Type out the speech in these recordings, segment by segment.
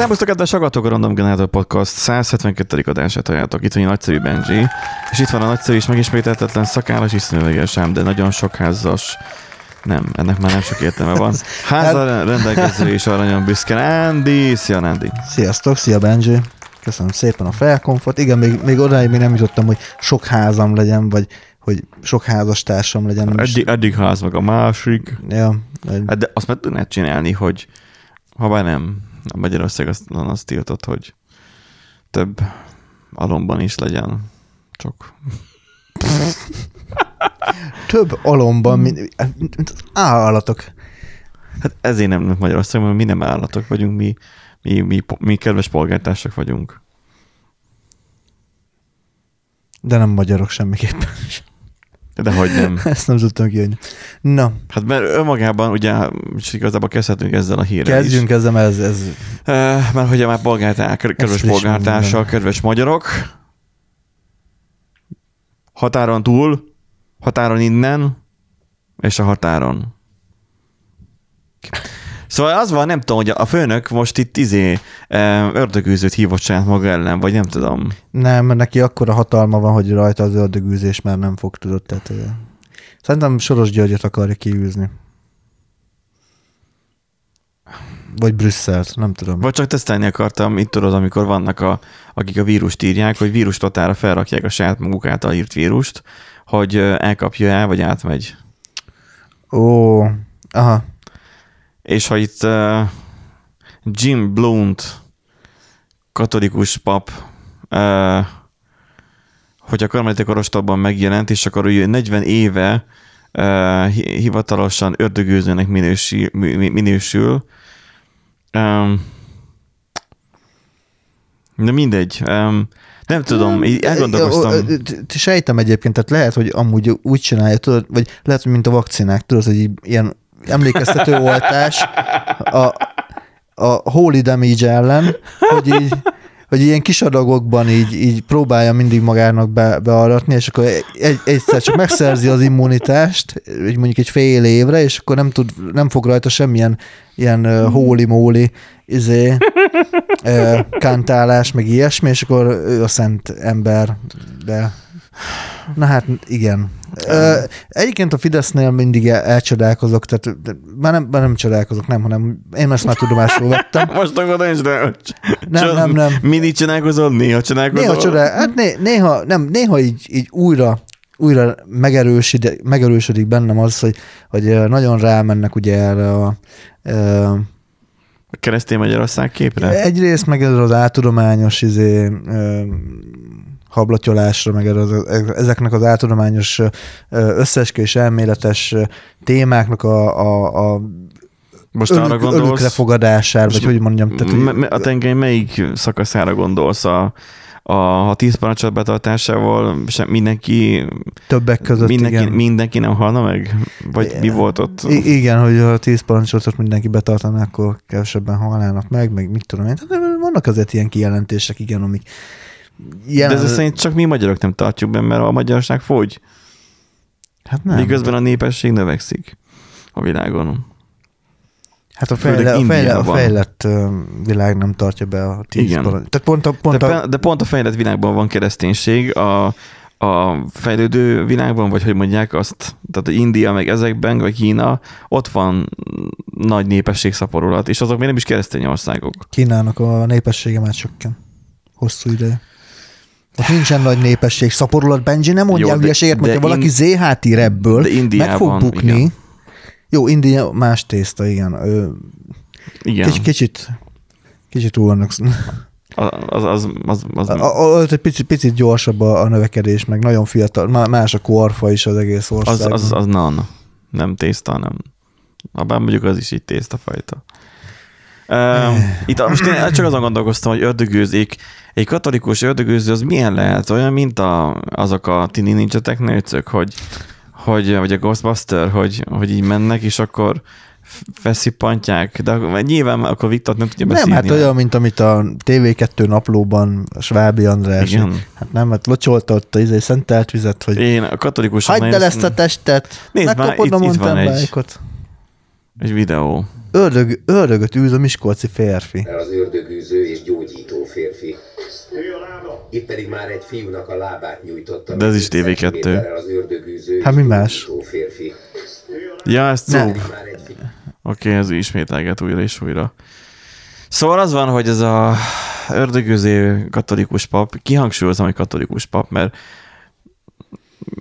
Szerbusztok, kedves hallgatók, a Random Generator Podcast 172. adását halljátok. Itt van egy nagyszerű Benji, és itt van a nagyszerű és megismételhetetlen szakállas és színüveges de nagyon sok házas nem, ennek már nem sok értelme van. Házzal rendelkező és aranyon büszke. Andy, szia Andy. Sziasztok, szia Benji. Köszönöm szépen a felkomfort. Igen, még, még odáig még nem jutottam, hogy sok házam legyen, vagy hogy sok házastársam legyen. Eddig, eddig ház meg a másik. Ja. Egy... Hát de azt meg tudnád csinálni, hogy ha bár nem, Magyarország azt, azt tiltott, hogy több alomban is legyen. Csak. több alomban, mint, mint az állatok. Hát ezért nem Magyarország, mert mi nem állatok vagyunk, mi, mi, mi, mi kedves polgártársak vagyunk. De nem magyarok semmiképpen. De hogy nem. Ezt nem tudtam kijönni. Na. Hát mert önmagában ugye és igazából kezdhetünk ezzel a hírrel Kezdjünk is. ezzel, ez, ez... mert hogy már polgártár, kedves polgártársak, kedves magyarok, határon túl, határon innen, és a határon. Szóval az van, nem tudom, hogy a főnök most itt izé ördögűzőt hívott saját maga ellen, vagy nem tudom. Nem, neki akkora hatalma van, hogy rajta az ördögűzés már nem fog tudott. Tehát, szerintem Soros Györgyet akarja kiűzni. Vagy Brüsszelt, nem tudom. Vagy csak tesztelni akartam, itt tudod, amikor vannak, a, akik a vírust írják, hogy vírustotára felrakják a saját maguk által írt vírust, hogy elkapja el, vagy átmegy. Ó, aha. És ha itt uh, Jim Blunt, katolikus pap, uh, hogy a karmelite korostokban megjelent, és akkor ő 40 éve uh, hivatalosan ördögőzőnek minősül, minősül. Um, de mindegy. Um, nem tudom, így elgondolkoztam. Sejtem egyébként, tehát lehet, hogy amúgy úgy csinálja, tudod, vagy lehet, hogy mint a vakcinák, tudod, hogy ilyen emlékeztető oltás a, a holy damage ellen, hogy így, hogy ilyen kis adagokban így, így próbálja mindig magának be, bearatni, és akkor egy, egyszer csak megszerzi az immunitást, így mondjuk egy fél évre, és akkor nem, tud, nem fog rajta semmilyen ilyen moly izé, kantálás, meg ilyesmi, és akkor ő a szent ember, de Na hát igen. Ö, egyébként a Fidesznél mindig elcsodálkozok, tehát már nem, már nem csodálkozok, nem, hanem én ezt már tudomásul vettem. Most akkor nincs, de nem, nem, nem. Mindig csodálkozol? Néha csodálkozol? Néha csodál, hát né, néha, nem, néha így, így újra újra megerősödik, megerősödik bennem az, hogy, hogy nagyon rámennek ugye erre a, a a keresztény Magyarország képre? Egyrészt meg ez az áltudományos izé, hablatyolásra, meg ezeknek az áltudományos összeskés elméletes témáknak a, a, a most önök, arra gondolsz, önökre fogadására, vagy hogy mondjam. Tehát, me, a tengely melyik szakaszára gondolsz? A, a, a tíz parancsot betartásával sem, mindenki... Többek között, mindenki, igen. Mindenki nem halna meg? Vagy mi volt ott? I- igen, hogy a tíz parancsot mindenki betartaná, akkor kevesebben halnának meg, meg mit tudom én. Vannak azért ilyen kijelentések, igen, amik Jelen... De ez szerint csak mi magyarok nem tartjuk be, mert a magyarság fogy. Hát nem. Miközben a népesség növekszik a világon. Hát a, fejle, a, fejle, a fejlett világ nem tartja be a tíz Igen. Tehát pont a, pont de, a... de pont a fejlett világban van kereszténység, a, a fejlődő világban, vagy hogy mondják azt, tehát India, meg ezekben, vagy Kína, ott van nagy népesség szaporulat, és azok még nem is keresztény országok. Kínának a népessége már csökken. Hosszú ideje. Ott nincsen nagy népesség. Szaporulat Benji nem mondja hülyeséget, mert ha valaki in... ZHT rebből meg fog bukni. Igen. Jó, India más tészta, igen. Ö, igen. Kicsit, kicsit, kicsit túl vannak. Az, az, az, az... A, a, egy picit, picit gyorsabb a, a növekedés, meg nagyon fiatal, más a korfa is az egész országban. Az, az, az nan, nem tészta, nem. Abban mondjuk az is így tésztafajta. Uh, itt most én csak azon gondolkoztam, hogy ördögőzik egy katolikus ördögőző az milyen lehet? Olyan, mint a, azok a tini ninja technőcök, hogy, hogy, vagy a Ghostbuster, hogy, hogy így mennek, és akkor feszipantják, de nyilván akkor Viktor nem tudja beszélni. Nem, hát olyan, mint amit a TV2 naplóban a Svábi András. Igen. Hát nem, hát locsolta ott a izé szentelt vizet, hogy Én a katolikus... Hagyd el ezt a testet, Nézd már, a itt, itt van egy, Egy videó. Ördög, ördögöt űz a miskolci férfi. Az ördögűző és gyógyító férfi. Itt pedig már egy fiúnak a lábát nyújtotta. De ez is meg 5 TV2. centiméterrel Az ördögűző Hát mi más? férfi. Ja, ez Ne. cúg. Már egy fiú. Oké, ez ismételget újra és újra. Szóval az van, hogy ez a ördögöző katolikus pap, kihangsúlyozom, hogy katolikus pap, mert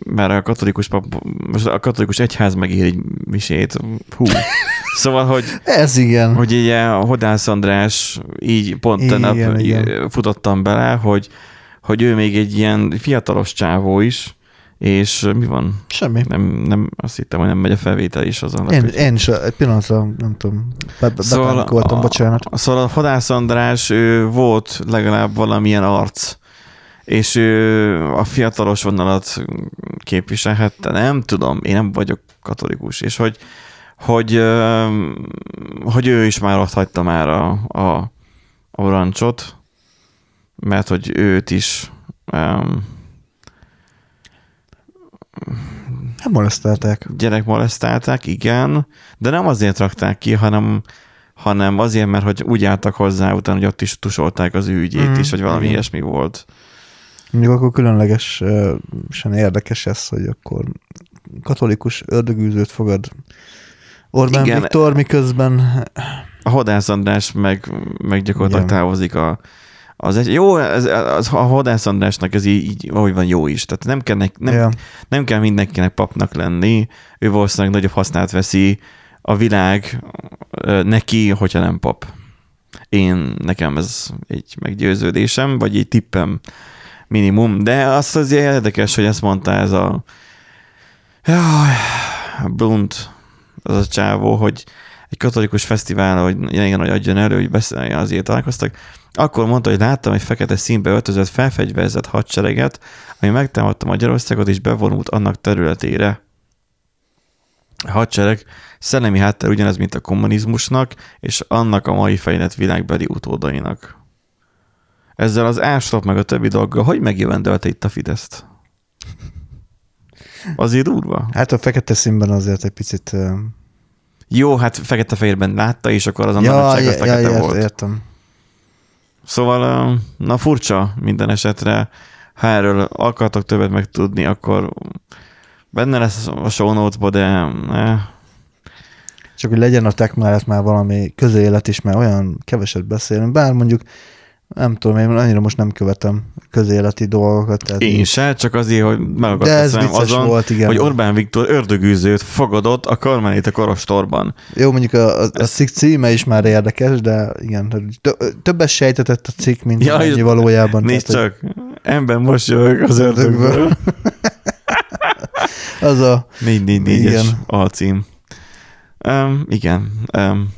mert a katolikus pap, most a katolikus egyház megír egy misét, hú. Szóval, hogy, Ez igen. hogy így a Hodász András így pont Igen, tegnap igen. így futottam bele, hogy, hogy ő még egy ilyen fiatalos csávó is, és mi van? Semmi. Nem, nem, azt hittem, hogy nem megy a felvétel is azon. Én, én is egy pillanatra, nem tudom, be, be, Szóval a, bocsánat. Szóval a Hadász András ő volt legalább valamilyen arc, és ő a fiatalos vonalat képviselhette, nem tudom, én nem vagyok katolikus, és hogy, hogy, hogy ő is már ott hagyta már a, a, a rancsot, mert hogy őt is um, Nem moleszteltek. gyerek molesztálták, igen, de nem azért rakták ki, hanem, hanem azért, mert hogy úgy álltak hozzá utána, hogy ott is tusolták az ő ügyét Mhm, is, vagy valami igen. ilyesmi volt. Mondjuk akkor különlegesen érdekes ez, hogy akkor katolikus ördögűzőt fogad Orbán Igen. Viktor, miközben A Hodász András meg, meg gyakorlatilag Igen. távozik a, az egy, jó, ez, az, a Hodász Andrásnak ez így, így ahogy van jó is. Tehát nem kell, nek- nem, Ja. nem kell mindenkinek papnak lenni, ő valószínűleg nagyobb hasznát veszi a világ neki, hogyha nem pap. Én, nekem ez egy meggyőződésem, vagy egy tippem minimum, de azt azért érdekes, hogy ezt mondta ez a jaj, Blunt, az a csávó, hogy egy katolikus fesztivál, hogy igen, hogy adjon elő, hogy beszélni, azért találkoztak. Akkor mondta, hogy láttam egy fekete színbe öltözött, felfegyverzett hadsereget, ami megtámadta Magyarországot és bevonult annak területére. A hadsereg szellemi háttér ugyanez, mint a kommunizmusnak, és annak a mai fejlett világbeli utódainak. Ezzel az áslap meg a többi dolga, hogy megjövendelte itt a Fideszt? Azért durva. hát a fekete színben azért egy picit... Jó, hát fekete-fehérben látta, és akkor az a Ja, az ja, fekete ja, volt. értem. Szóval, na furcsa minden esetre, ha erről akartok többet megtudni, akkor benne lesz a show notes de eh, Csak hogy legyen a tech mellett már valami közélet is, mert olyan keveset beszélünk, bár mondjuk nem tudom, én annyira most nem követem közéleti dolgokat. Tehát én így- se, csak azért, hogy De megakadt a ez azon, volt, igen. hogy Orbán Viktor ördögűzőt fogadott a Karmelita Korostorban. Jó, mondjuk a, a, a cikk címe is már érdekes, de igen, tö- többet sejtetett a cikk, mint Ja, és- valójában. Nézd Tehát, csak, ember most jövök az ördögből. hogy Az a, 444-es Igen. alcím. Um, igen. Um,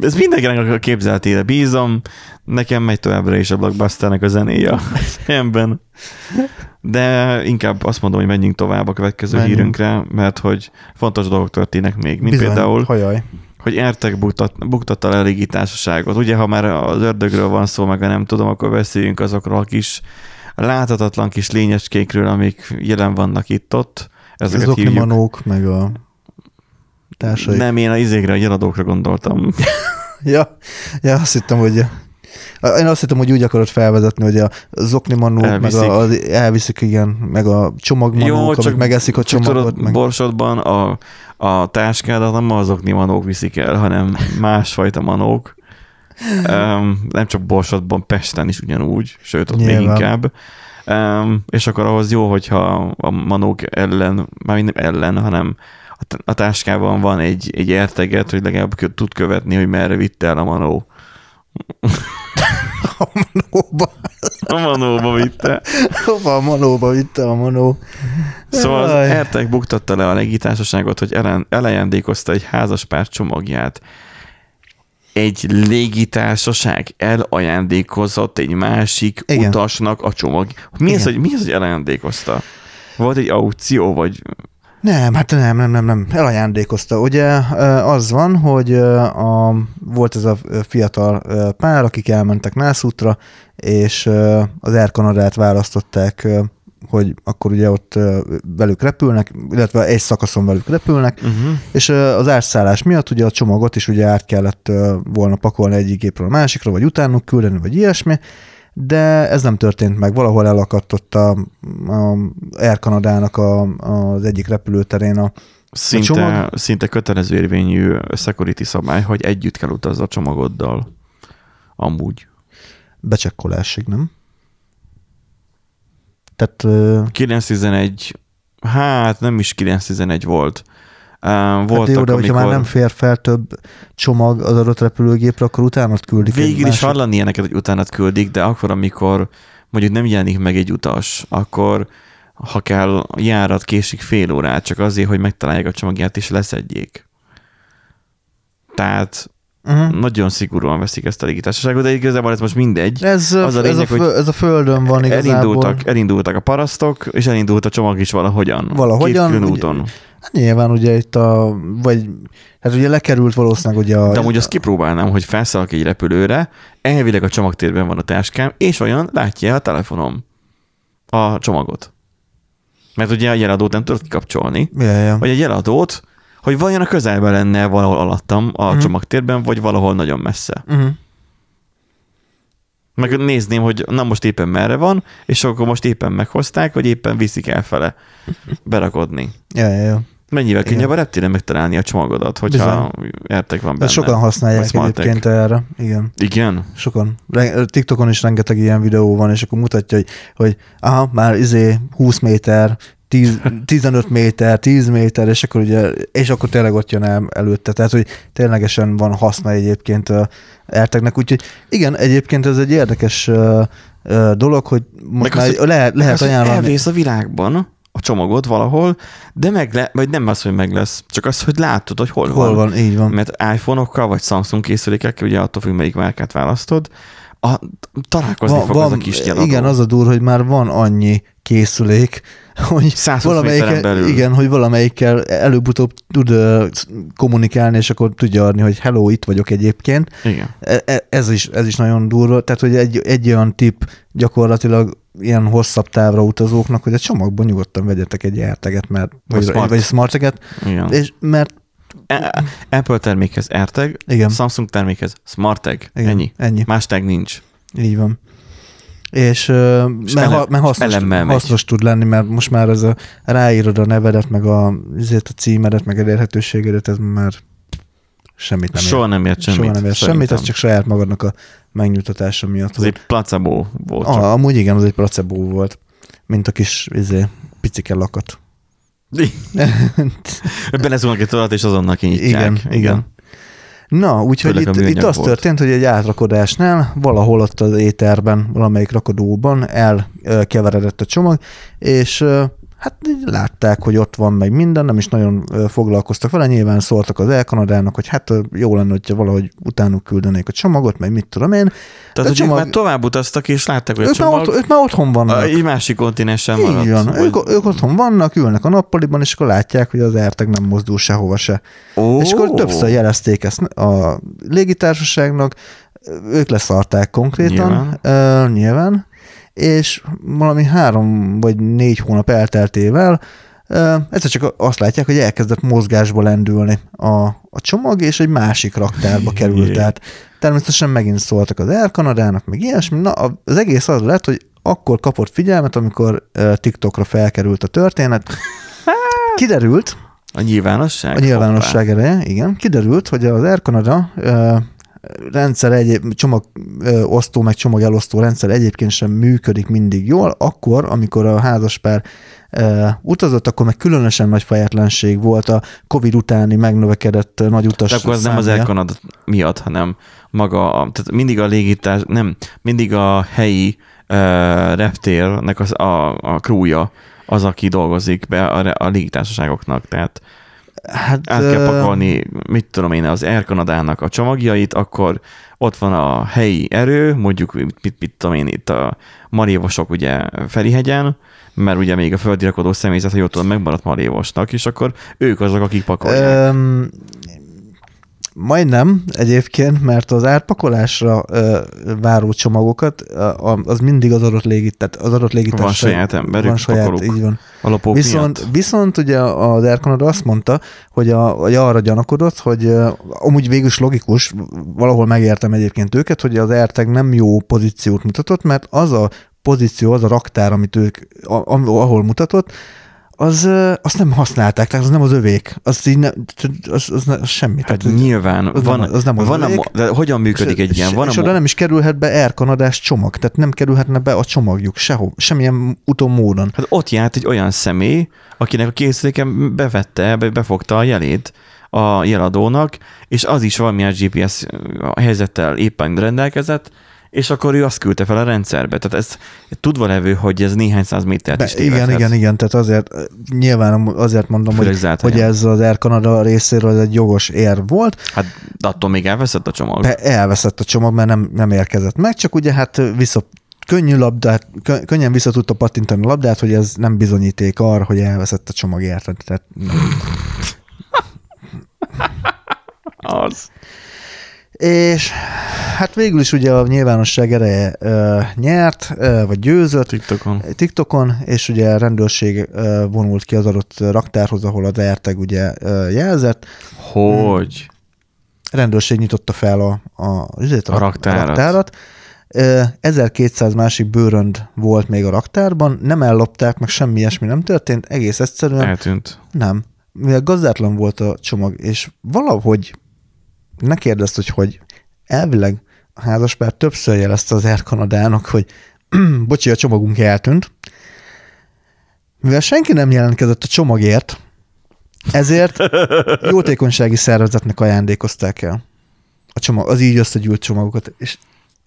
ez mindenkinek a képzeletére bízom, nekem megy továbbra is a blockbusternek a zenéje a fejemben. De inkább azt mondom, hogy menjünk tovább a következő Menjünk. hírünkre, mert hogy fontos dolgok történnek még, mint bizony, például, hajaj. hogy Ertek buktat, buktatta le a légitársaságot. Ugye, ha már az ördögről van szó, meg nem tudom, akkor beszéljünk azokról a kis láthatatlan kis lényecskékről, amik jelen vannak itt-ott. Az Ezeket hívjuk. oknimanók, meg a társai. Nem, én a izégre, a gyaladókra gondoltam. Ja, ja, azt hittem, hogy én azt hittem, hogy úgy akarod felvezetni, hogy a zoknimanók, meg Elviszik. a, az, elviszik, igen, meg a csomagmanók, amik megeszik a csomagot. Tudod, meg... borsodban a, a táskádat nem azokni manók viszik el, hanem másfajta manók. Um, nem csak Borsodban, Pesten is ugyanúgy, sőt, ott még Nyilván. inkább. Um, és akkor ahhoz jó, hogyha a manók ellen, már nem ellen, hanem a táskában van egy, egy erteget, hogy legalább tud követni, hogy merre vitte el a manó. a manóba. A manóba vitte. Hova a manóba vitte a manó? Szóval az. Ertek buktatta le a légitársaságot, hogy elajándékozta egy házaspár csomagját. Egy légitársaság elajándékozott egy másik Igen. Utasnak a csomag. Mi az, Igen. hogy, mi az, hogy elajándékozta? Volt egy aukció, vagy Nem, hát nem, nem, nem, nem. Elajándékozta. Ugye az van, hogy a, volt ez a fiatal pár, akik elmentek nászútra, és az Air Canadát választották hogy akkor ugye ott velük repülnek, illetve egy szakaszon velük repülnek, Uh-huh. és az átszállás miatt ugye a csomagot is ugye át kellett volna pakolni egyik gépről a másikra, vagy utánuk küldeni, vagy ilyesmi, de ez nem történt meg. Valahol elakadt ott a, a Air Kanadának a, az egyik repülőterén a Szinte, csomag? szinte kötelező érvényű security szabály, hogy együtt kell utazni a csomagoddal. Amúgy. becsekkolásig, nem? Tehát ö, 911, hát nem is 911 volt. Uh, Hát voltak, jó, de hogyha amikor már nem fér fel több csomag az adott repülőgépre, akkor utána küldik. végül is hallani ilyeneket, hogy utánat küldik, de akkor, amikor mondjuk nem jelenik meg egy utas, akkor ha kell, járat késik fél órát, csak azért, hogy megtalálják a csomagját és leszedjék. Tehát Uh-huh. nagyon szigorúan veszik ezt a légitársaságot, de igazából ez most mindegy. Ez, Az a ez, lényeg, a, föl, ez a földön van igazából. elindultak, elindultak a parasztok, és elindult a csomag is valahogyan. Valahogyan, Két külön ugye- úton. Hát nyilván ugye itt a, vagy, hát ugye lekerült valószínűleg ugye a... De amúgy azt kipróbálnám, hogy felszállok egy repülőre, elvileg a csomagtérben van a táskám, és vajon látja a telefonom a csomagot. Mert ugye a jeladót nem tudod kikapcsolni, Ja, ja. vagy a jeladót, hogy vajon a közelben lenne valahol alattam a Mhm. csomagtérben, vagy valahol nagyon messze. Uh-huh. Meg nézném, hogy na most éppen merre van, és akkor most éppen meghozták, vagy éppen viszik elfele berakodni. Ja, ja, ja. Mennyivel Igen. könnyebb a reptéren megtalálni a csomagodat, hogyha értek van benne. Ezt sokan használják egyébként erre. Igen. Igen? Sokan. TikTokon is rengeteg ilyen videó van, és akkor mutatja, hogy, hogy aha, már izé 20 méter, 10, 15 méter, 10 méter, és akkor ugye, és akkor tényleg ott jön el előtte. Tehát, hogy ténylegesen van haszna egyébként erteknek. Úgyhogy igen, egyébként ez egy érdekes dolog, hogy most Meg már az, lehet, lehet az, ajánlani. Elvész a világban a csomagod valahol, de meg le, vagy nem az, hogy meg lesz, csak az, hogy látod, hogy hol, Hol van, így van. Mert iPhone-okkal vagy Samsung készülékekkel, ugye attól függ, melyik márkát választod, a, találkozni Van- fog az a kis jeladó. Igen, az a dur, hogy már van annyi készülék, hogy 120 méteren valamelyikkel, igen, hogy valamelyikkel előbb-utóbb tud ö, kommunikálni, és akkor tudja adni, hogy hello, itt vagyok egyébként. Igen. E- e- Ez is, ez is nagyon durva, tehát hogy egy, egy olyan tip gyakorlatilag ilyen hosszabb távra utazóknak, hogy a csomagban nyugodtan vegyetek egy érteget, mert, vagy, smart. vagy smarteget, és mert Apple termékhez AirTag, igen, Samsung termékhez SmartTag. igen Ennyi. ennyi. Más tag nincs. Így van. És, És mert, elem- mert hasznos, hasznos tud lenni, mert most már ez a ráírod a nevedet, meg a, ezért a címedet, meg elérhetőségedet, ez már semmit nem Soha ér. nem ért semmit. Soha nem ér semmit, ez csak saját magadnak a megnyugtatása miatt. Ez egy placebo volt. Ah, amúgy igen, az egy placebo volt, mint a kis izé, picike lakat. Belezúnak egy tudat, és azonnal kinyitják. Igen, igen. Na, úgyhogy itt, itt az volt. történt, hogy egy átrakodásnál valahol ott az éterben, valamelyik rakodóban elkeveredett a csomag, és hát látták, hogy ott van meg minden, nem is nagyon foglalkoztak vele, nyilván szóltak az elkanadának, hogy hát jó lenne, hogyha valahogy utánuk küldenék a csomagot, meg mit tudom én. Tehát, hogy csomag- már tovább utaztak, és látták, hogy a Ők már, csomag ott, ők már otthon vannak. a, egy másik kontinensen maradt. Így van. Vagy- Ők, ők otthon vannak, ülnek a nappaliban, és akkor látják, hogy az erteg nem mozdul sehova se. Ó, És akkor többször jelezték ezt a légitársaságnak, ők leszarták konkrétan, nyilván, uh, nyilván és valami három vagy négy hónap elteltével egyszer csak azt látják, hogy elkezdett mozgásba lendülni a, a csomag, és egy másik raktárba került. Tehát természetesen megint szóltak az Air Kanadának, meg ilyesmi. Na, az egész az lett, hogy akkor kapott figyelmet, amikor TikTokra felkerült a történet. Kiderült, A nyilvánosság? a nyilvánosság ereje, igen. Kiderült, hogy az Air Canada ö, rendszer, egy, csomag osztó, meg csomagelosztó rendszer egyébként sem működik mindig jól, akkor, amikor a házaspár utazott, akkor meg különösen nagy fejetlenség volt a Covid utáni megnövekedett nagy utas De akkor az nem az Air miatt. Canada miatt, hanem maga, a, tehát mindig a légitás, nem, mindig a helyi uh, reptérnek az, a, a crewja az, aki dolgozik be a, a légitársaságoknak, tehát Hát, át kell pakolni, mit tudom én, az Air Kanadának a csomagjait, akkor ott van a helyi erő, mondjuk, mit, mit, tudom én, itt a marévosok ugye Ferihegyen, mert ugye még a földi rakodó személyzet, ha jól tudom, megmaradt marévosnak, és akkor ők azok, akik pakolják. Öm, Majdnem egyébként, mert az átpakolásra ö, váró csomagokat a, az mindig az adott légit, tehát az adott légitársa. Van saját emberük, Van saját, pakolók. így van. A lopók Viszont, miatt. viszont ugye az Air Canada azt mondta, hogy, a, hogy arra gyanakodott, hogy amúgy végül is logikus, valahol megértem egyébként őket, hogy az AirTag nem jó pozíciót mutatott, mert az a pozíció, az a raktár, amit ők, ahol mutatott, az, azt nem használták, tehát az nem az övék. Az így ne, az, az, az semmi. Hát tehát, nyilván, az van, nem- az nem az van a, övék. mo- de hogyan működik egy ilyen? Van és a oda nem is kerülhet be Air Canadás csomag, tehát nem kerülhetne be a csomagjuk sehol, semmilyen úton módon. Hát ott járt egy olyan személy, akinek a készüléken bevette, be- befogta a jelét a jeladónak, és az is valamilyen GPS helyzettel éppen rendelkezett, és akkor ő azt küldte fel a rendszerbe. Tehát ez tudva levő, hogy ez néhány száz métert Be, is igen, tévedhet. igen, igen, tehát azért nyilván azért mondom, Főleg hogy, zárt hogy ez az Air Canada részéről ez egy jogos ér volt, Hát de attól még elveszett a csomag. de elveszett a csomag, mert nem, nem érkezett meg, csak ugye hát vissza, könnyű labdát, kö- könnyen vissza tudta pattintani a labdát, hogy ez nem bizonyíték arra, hogy elveszett a csomag érted. Tehát nem. Az. És hát végül is ugye a nyilvánosság ereje ö, nyert, ö, vagy győzött, TikTokon. TikTokon, és ugye a rendőrség ö, vonult ki az adott raktárhoz, ahol az AirTag ugye ö, jelzett. Hogy? A rendőrség nyitotta fel a, a, azért A raktárat. A raktárat. Ö, 1200 másik bőrönd volt még a raktárban, nem ellopták, meg semmi ilyesmi nem történt, egész egyszerűen Eltűnt. nem. Mivel gazdátlan volt a csomag, és valahogy ne kérdezd, hogy hogy elvileg a házaspár többször jelezte az Air Kanadának, hogy bocsi, a csomagunk eltűnt. Mivel senki nem jelentkezett a csomagért, ezért jótékonysági szervezetnek ajándékozták el a csomag, az így összegyűlt csomagokat. És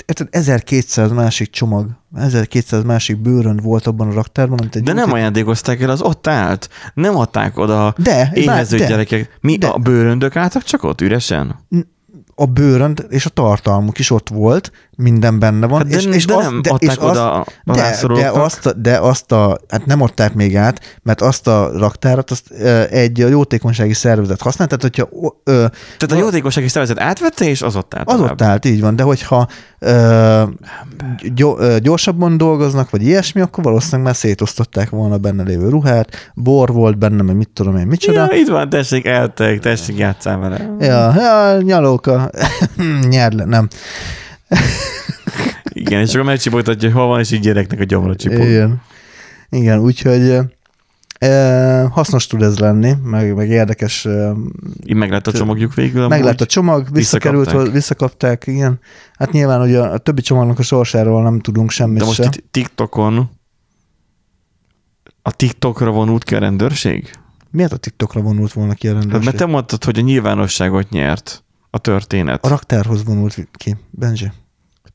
érted, 1200 másik csomag, 1200 másik bőrönd volt abban a raktárban, amit egy De nem ajándékozták el, az ott állt. Nem adták oda De, éhező de. gyerekek. Mi De. a bőröndök álltak csak ott üresen? A bőrönd és a tartalmuk is ott volt, minden benne van. Hát de, és, és de azt, nem de, adták és oda a azt, de, de, rászorulóknak? azt, a- de azt a, hát nem adták még át, mert azt a raktárat azt egy jótékonysági szervezet használt, tehát hogyha ö, Tehát a jótékonysági szervezet átvette, és az ott állt az ott állt, így van, de hogyha ö, gyorsabban dolgoznak, vagy ilyesmi, akkor valószínűleg már szétosztották volna benne lévő ruhát, bor volt benne, meg mit tudom én, micsoda. Ja, itt van, tessék, eltek, tessék, játszál vele. Ja, ja nyalóka. Nyerd le, nem. Igen, és akkor megcsipogtatja, hogy hol van, és így gyereknek a gyomra csipog. Igen. Igen, úgyhogy hasznos tud ez lenni, meg, meg érdekes. E, Így meg lett a csomagjuk végül. meg amúgy. lett a csomag, visszakerült, Visszakapták. visszakapták, igen. Hát nyilván ugye a többi csomagnak a sorsáról nem tudunk semmit De most se. itt TikTokon a TikTokra vonult ki a rendőrség? Miért a TikTokra vonult volna ki a Hát rendőrség? mert te mondtad, hogy a nyilvánosságot nyert a történet. A raktárhoz vonult ki, Benji.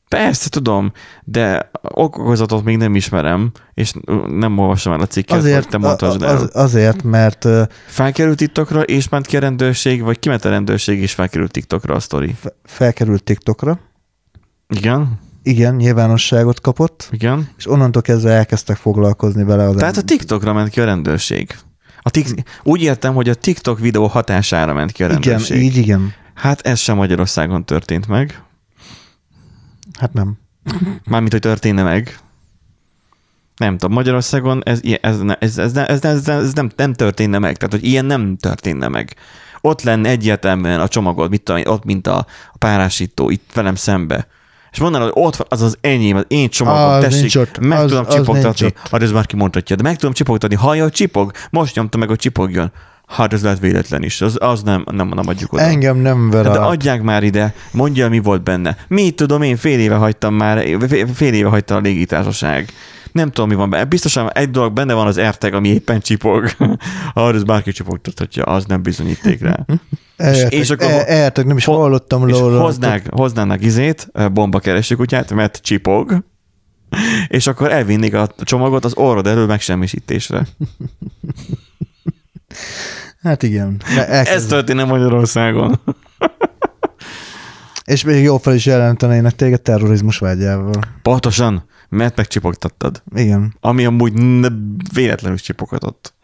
Persze, tudom, de okozatot még nem ismerem, és nem olvasom el a cikket, Azért, te mondtasd el. az, azért, mert Felkerült TikTokra, és ment ki a rendőrség, vagy kiment a rendőrség, és felkerült TikTokra a sztori? fe- felkerült TikTokra, Igen? igen, nyilvánosságot kapott, Igen? és onnantól kezdve elkezdtek foglalkozni vele az Tehát a TikTokra ment ki a rendőrség. A tik- úgy értem, hogy a TikTok videó hatására ment ki a Igen, rendőrség. így igen. Hát ez sem Magyarországon történt meg. Hát nem. Mármint, hogy történne meg. Nem tudom, Magyarországon ez, ez, ez, ez, ez, ez, ez nem, nem történne meg. Tehát, hogy ilyen nem történne meg. Ott lenne egyértelműen a csomagod, mit tudom, ott, mint a, a párásító, itt velem szembe. És mondaná, hogy ott van, az az enyém, az én csomagom, Az tessék, ott, meg az- tudom az csipogtatni. Hát ez már kimondhatja, de meg tudom csipogtatni. Hallja, hogy csipog? Most nyomta meg, hogy csipogjon. Hát ez lehet véletlen is, az, az nem, nem, nem adjuk oda. Engem nem ver De adják már ide, mondja, mi volt benne. Mit tudom, én fél éve hagytam már, fél éve hagyta a légitársaság. Nem tudom, mi van benne. Biztosan egy dolog benne van az erteg, ami éppen csipog. Arra ez bárki csipogtathatja, az nem bizonyíték rá. Eltek, és akkor- el- eltek, nem is hallottam És róla. hoznák, hoznának izét, bomba kereső kutyát, mert csipog, és akkor elvinnék a csomagot az orrod elől megsemmisítésre. Hát igen. De Ez történne Magyarországon. És még jó fel is jelentenének téged terrorizmus vágyával. Pontosan. Mert megcsipogtattad. Igen. Ami amúgy véletlenül csipoghatott.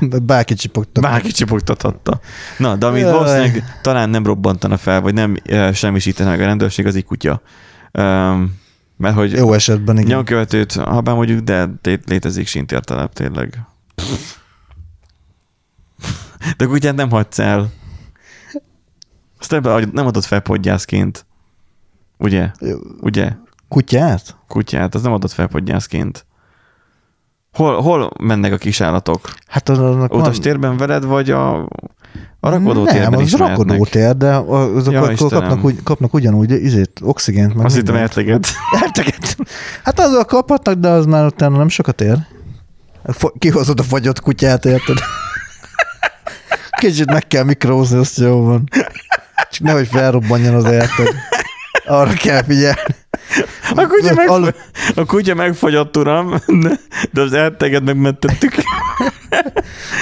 Bárki csipogta. Bárki csipogtathatta. Na, de amit Jaj. valószínűleg talán nem robbantana fel, vagy nem eh, semmisítene meg a rendőrség, az egy kutya. Um, mert hogy Jó esetben igen. nyomkövetőt, ha bár mondjuk, de létezik sintértelep tényleg. De a kutyát nem hagysz el. Azt nem, nem adod fel podgyászként. Ugye? Ugye? Kutyát? Kutyát, az nem adott fel podgyászként. Hol, hol mennek a kisállatok? Hát az, annak van- Utastérben veled, vagy a, a rakodótérben Nem, az rakodótér, de azok Ja, akkor kapnak, úgy, kapnak ugyanúgy izét, oxigént. Meg Azt hittem. Elteget. Hát azok kaphatnak, de az már utána nem sokat ér. Kihozod a fagyott kutyát, érted? Kicsit meg kell mikrózni, azt jó van. Csak nehogy felrobbanjon az érted. Arra kell figyelni. A kutya, meg, Al- a kutya megfagyott, uram, de, az elteget megmentettük.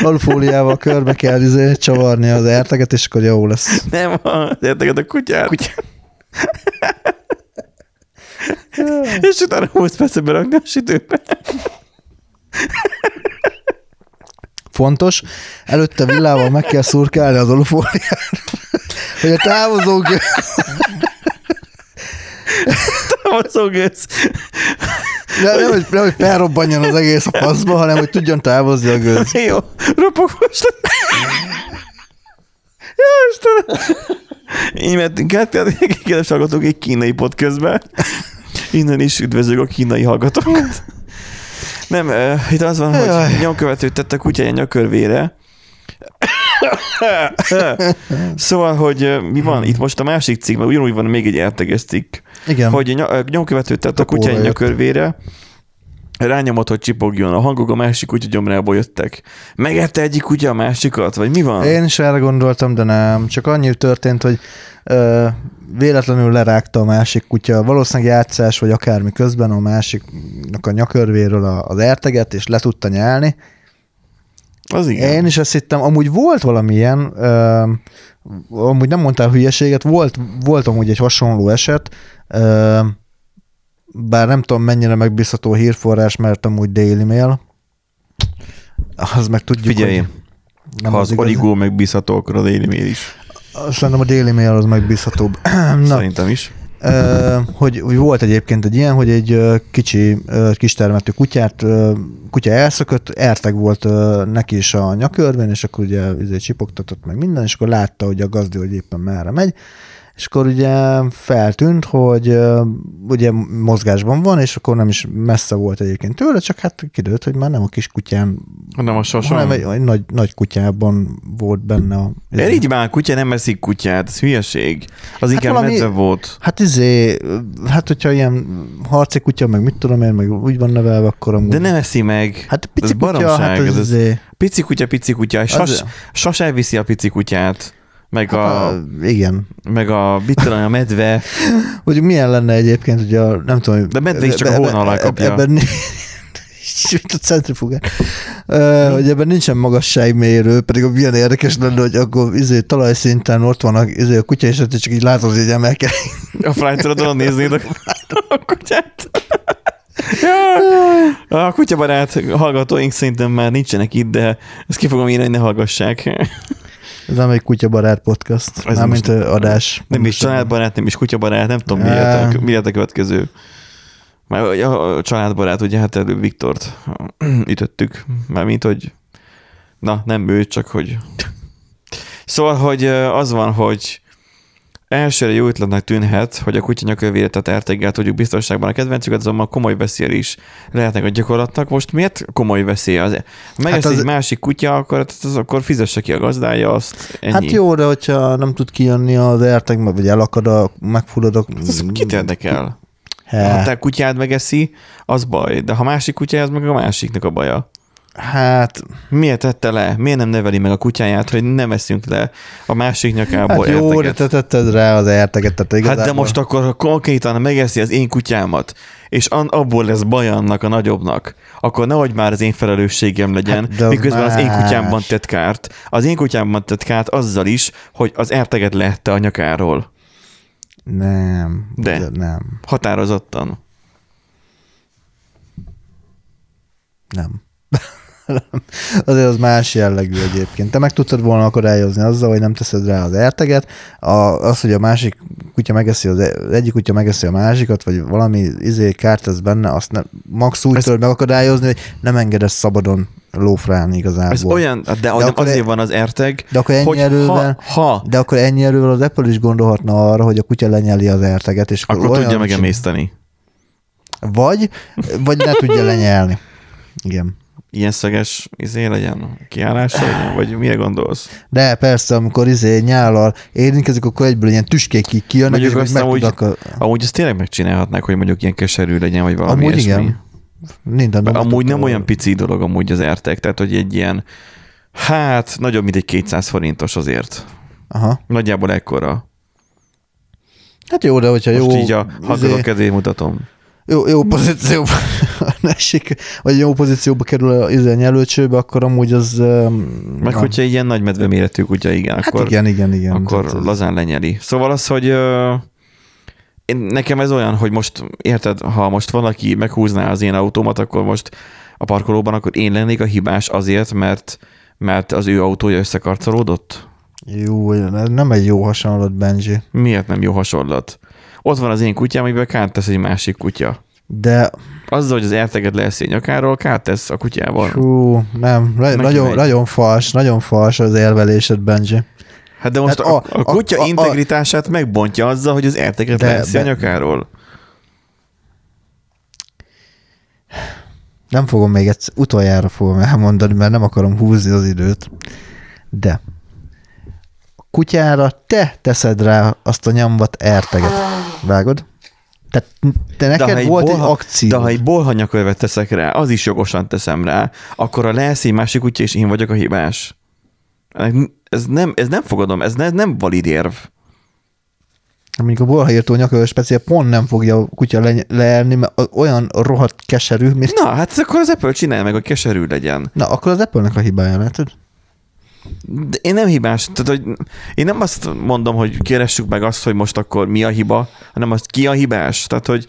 Alufóliával körbe kell izé, csavarni az érteget, és akkor jó lesz. Nem, az elteget a kutyát. Kutya. És utána 20 percet berakni a sütőbe. Fontos, előtte villával meg kell szurkálni az alufóliát, hogy a távozó gő- Távozógőz. ne, nem, hogy, nem, hogy felrobbanjon az egész a faszba, hanem hogy tudjon távozni a gőz. Jó, ropogós. Jó, Istenem. Így mentünk át, kedves hallgatók, egy kínai podcastbe. Innen is üdvözlök a kínai hallgatókat. Nem, uh, itt az van, Jaj. hogy nyomkövetőt tett a kutyája nyakörvére. szóval, hogy mi van? Itt most a másik cikkben ugyanúgy van még egy elteges cikk, Igen. hogy ny- nyomkövetőt tett a Akkor kutyája jött. Rányomott, hogy csipogjon. A hangok a másik kutya gyomrából jöttek. Megette egyik kutya a másikat? Vagy mi van? Én is erre gondoltam, de nem. Csak annyi történt, hogy ö, véletlenül lerágta a másik kutya, valószínűleg játszás, vagy akármi közben a másiknak a nyakörvéről az erteget, és le tudta nyelni. Az igen. Én is azt hittem, amúgy volt valamilyen, ö, amúgy nem mondtál hülyeséget, volt, volt amúgy egy hasonló eset, ö, bár nem tudom mennyire megbízható hírforrás, mert amúgy Daily Mail, az meg tudjuk, Figyelj, hogy nem ha az igazi. origó megbízható, akkor a Daily Mail is. Szerintem a Daily Mail az megbízhatóbb. Na, Szerintem is. Hogy, hogy volt egyébként egy ilyen, hogy egy kicsi kistermetű kutyát, kutya elszökött, erteg volt neki is a nyakörvén, és akkor ugye izé csipogtatott meg minden, és akkor látta, hogy a gazdi, hogy éppen merre megy, és akkor ugye feltűnt, hogy ugye mozgásban van, és akkor nem is messze volt egyébként tőle, csak hát kiderült, hogy már nem a kis kutyán, Nem a sosom. hanem egy, egy nagy, nagy kutyában volt benne a... Mert így már a kutya nem eszik kutyát, ez hülyeség. Az inkább valami- medve volt. Hát izé, hát hogyha ilyen harci kutya, meg mit tudom én, meg úgy van nevelve, akkor amúgy... De nem eszi meg. Hát pici ez kutya, baromság. hát ez, ez, ez izé, pici kutya, pici kutya. és Sas, Az- sas elviszi a pici kutyát. Meg hát a, a, igen. meg a, mit tudom, a medve. Hogy milyen lenne egyébként, hogy a, nem tudom... De medve is csak a ebbe- hóna alá kapja. Ebben, a centrifugát. Hogy ebben nincsen magasságmérő, pedig a milyen érdekes lenne, hogy akkor izé, talajszinten ott van a, izé, a kutya, és csak így látod, hogy emelkedik. A flight néznéd a, a kutyát. Ja. A kutyabarát hallgatóink szerintem már nincsenek itt, de ezt ki fogom írni, hogy ne hallgassák. Ez nem egy kutyabarát podcast, Ez most- ö, adás. Nem is családbarát, nem is kutyabarát, nem tudom, mi lett a, mi lett a következő. Már a családbarát, ugye hát előbb Viktort ütöttük, mármint, hogy na, nem ő, csak hogy Szóval, hogy az van, hogy elsőre jó ötletnek tűnhet, hogy a kutya nyakövére, tehát erteggel tudjuk biztonságban a kedvencüket, azonban komoly veszély is lehetnek a gyakorlatnak. Most miért komoly veszély? Az, megeszi Hát hát az- egy másik kutya, akkor, hát az, akkor fizesse ki a gazdája azt. Ennyi. Hát jó, de hogyha nem tud kijönni az ertek, vagy elakad a, megfullad a... Ez kit érdekel? Ha Hát, te kutyád megeszi, az baj, de ha másik kutyája, az meg a másiknak a baja. Hát, Miért tette le? Miért nem neveli meg a kutyáját, hogy nem eszünk le a másik nyakából hát jó, de te tetted rá az erteget, tehát Hát igazából... de most akkor ha konkrétan megeszi az én kutyámat, és an, abból lesz baj annak a nagyobbnak, akkor nehogy már az én felelősségem legyen, Hát hát de az miközben én más. kutyámban tett kárt. Az én kutyámban tett kárt azzal is, hogy az erteget lehette a nyakáról. Nem. De. Nem. Határozottan. Nem. Azért az más jellegű egyébként. Te meg tudtad volna akadályozni azzal, hogy nem teszed rá az erteget. A, az, hogy a másik kutya megeszi, az, az egyik kutya megeszi a másikat, vagy valami izé kárt lesz benne, azt nem, max úgy tudod megakadályozni, hogy nem engedesz szabadon lófrálni igazából. Ez olyan, de, de akkor azért e- van az erteg, De akkor ennyi hogy erővel, ha, ha de akkor ennyi erővel az Apple is gondolhatna arra, hogy a kutya lenyeli az erteget, és akkor olyan tudja megemészteni. Vagy, vagy ne tudja lenyelni. Igen. Ilyen szöges izé legyen, kiállása legyen, vagy mire gondolsz? De persze, amikor izé nyállal érintkezik, akkor egyből ilyen tüskék ki- kijönnek, Mondjuk és azt meg amúgy- a... Amúgy ezt tényleg megcsinálhatnák, hogy mondjuk ilyen keserű legyen, vagy valami Amúgy ilyesmi. igen. Nintendo Amúgy nem olyan pici dolog amúgy az ertek, tehát hogy egy ilyen, hát nagyobb, mint egy 200 forintos azért. Aha. Nagyjából ekkora. Hát jó, de hogyha Most jó, így a izé, mutatom. jó, jó pozícióba esik, vagy jó pozícióba kerül a izé, nyelőcsőbe, akkor amúgy az... Meg na, hogyha ilyen nagy medve méretű kutya, igen, Hát akkor, igen, igen, igen. akkor Tehát lazán lenyeli. Szóval az, hogy én, nekem ez olyan, hogy most, érted, ha most valaki meghúzná az én autómat, akkor most a parkolóban, akkor én lennék a hibás azért, mert, mert az ő autója összekarcolódott? Jó, nem egy jó hasonlat, Benji. Miért nem jó hasonlat? Ott van az én kutyám, amiben kárt tesz egy másik kutya. De Azzal, hogy az elteget lesz egy nyakáról, kárt tesz a kutyával. hú, nem, Neki nagyon, megy. nagyon fals, nagyon fals az érvelésed, Benji. Hát de most Hát a, a- a, a kutya a- a- integritását megbontja azzal, hogy az elteget De- lesz a nyakáról. Nem fogom még egyszer, utoljára fogom elmondani, mert nem akarom húzni az időt. De a kutyára te teszed rá azt a nyomvat erteget. Vágod? Tehát te neked ha egy volt bolha- egy akció. De ha egy bolhanyakövet teszek rá, az is jogosan teszem rá, akkor a lesz egy másik kutya, és én vagyok a hibás. Ez nem, ez nem fogadom, ez, ne, ez nem valid érv. Mondjuk a bolhaírtó nyakörő speciál pont nem fogja a kutya le, leelni, mert olyan rohadt keserű, mint... Na, hát akkor az Apple csinálja meg, hogy keserű legyen. Na, akkor az Apple-nek a hibája, látod? De én nem hibás. Tehát, hogy én nem azt mondom, hogy keressük meg azt, hogy most akkor mi a hiba, hanem azt ki a hibás. Tehát, hogy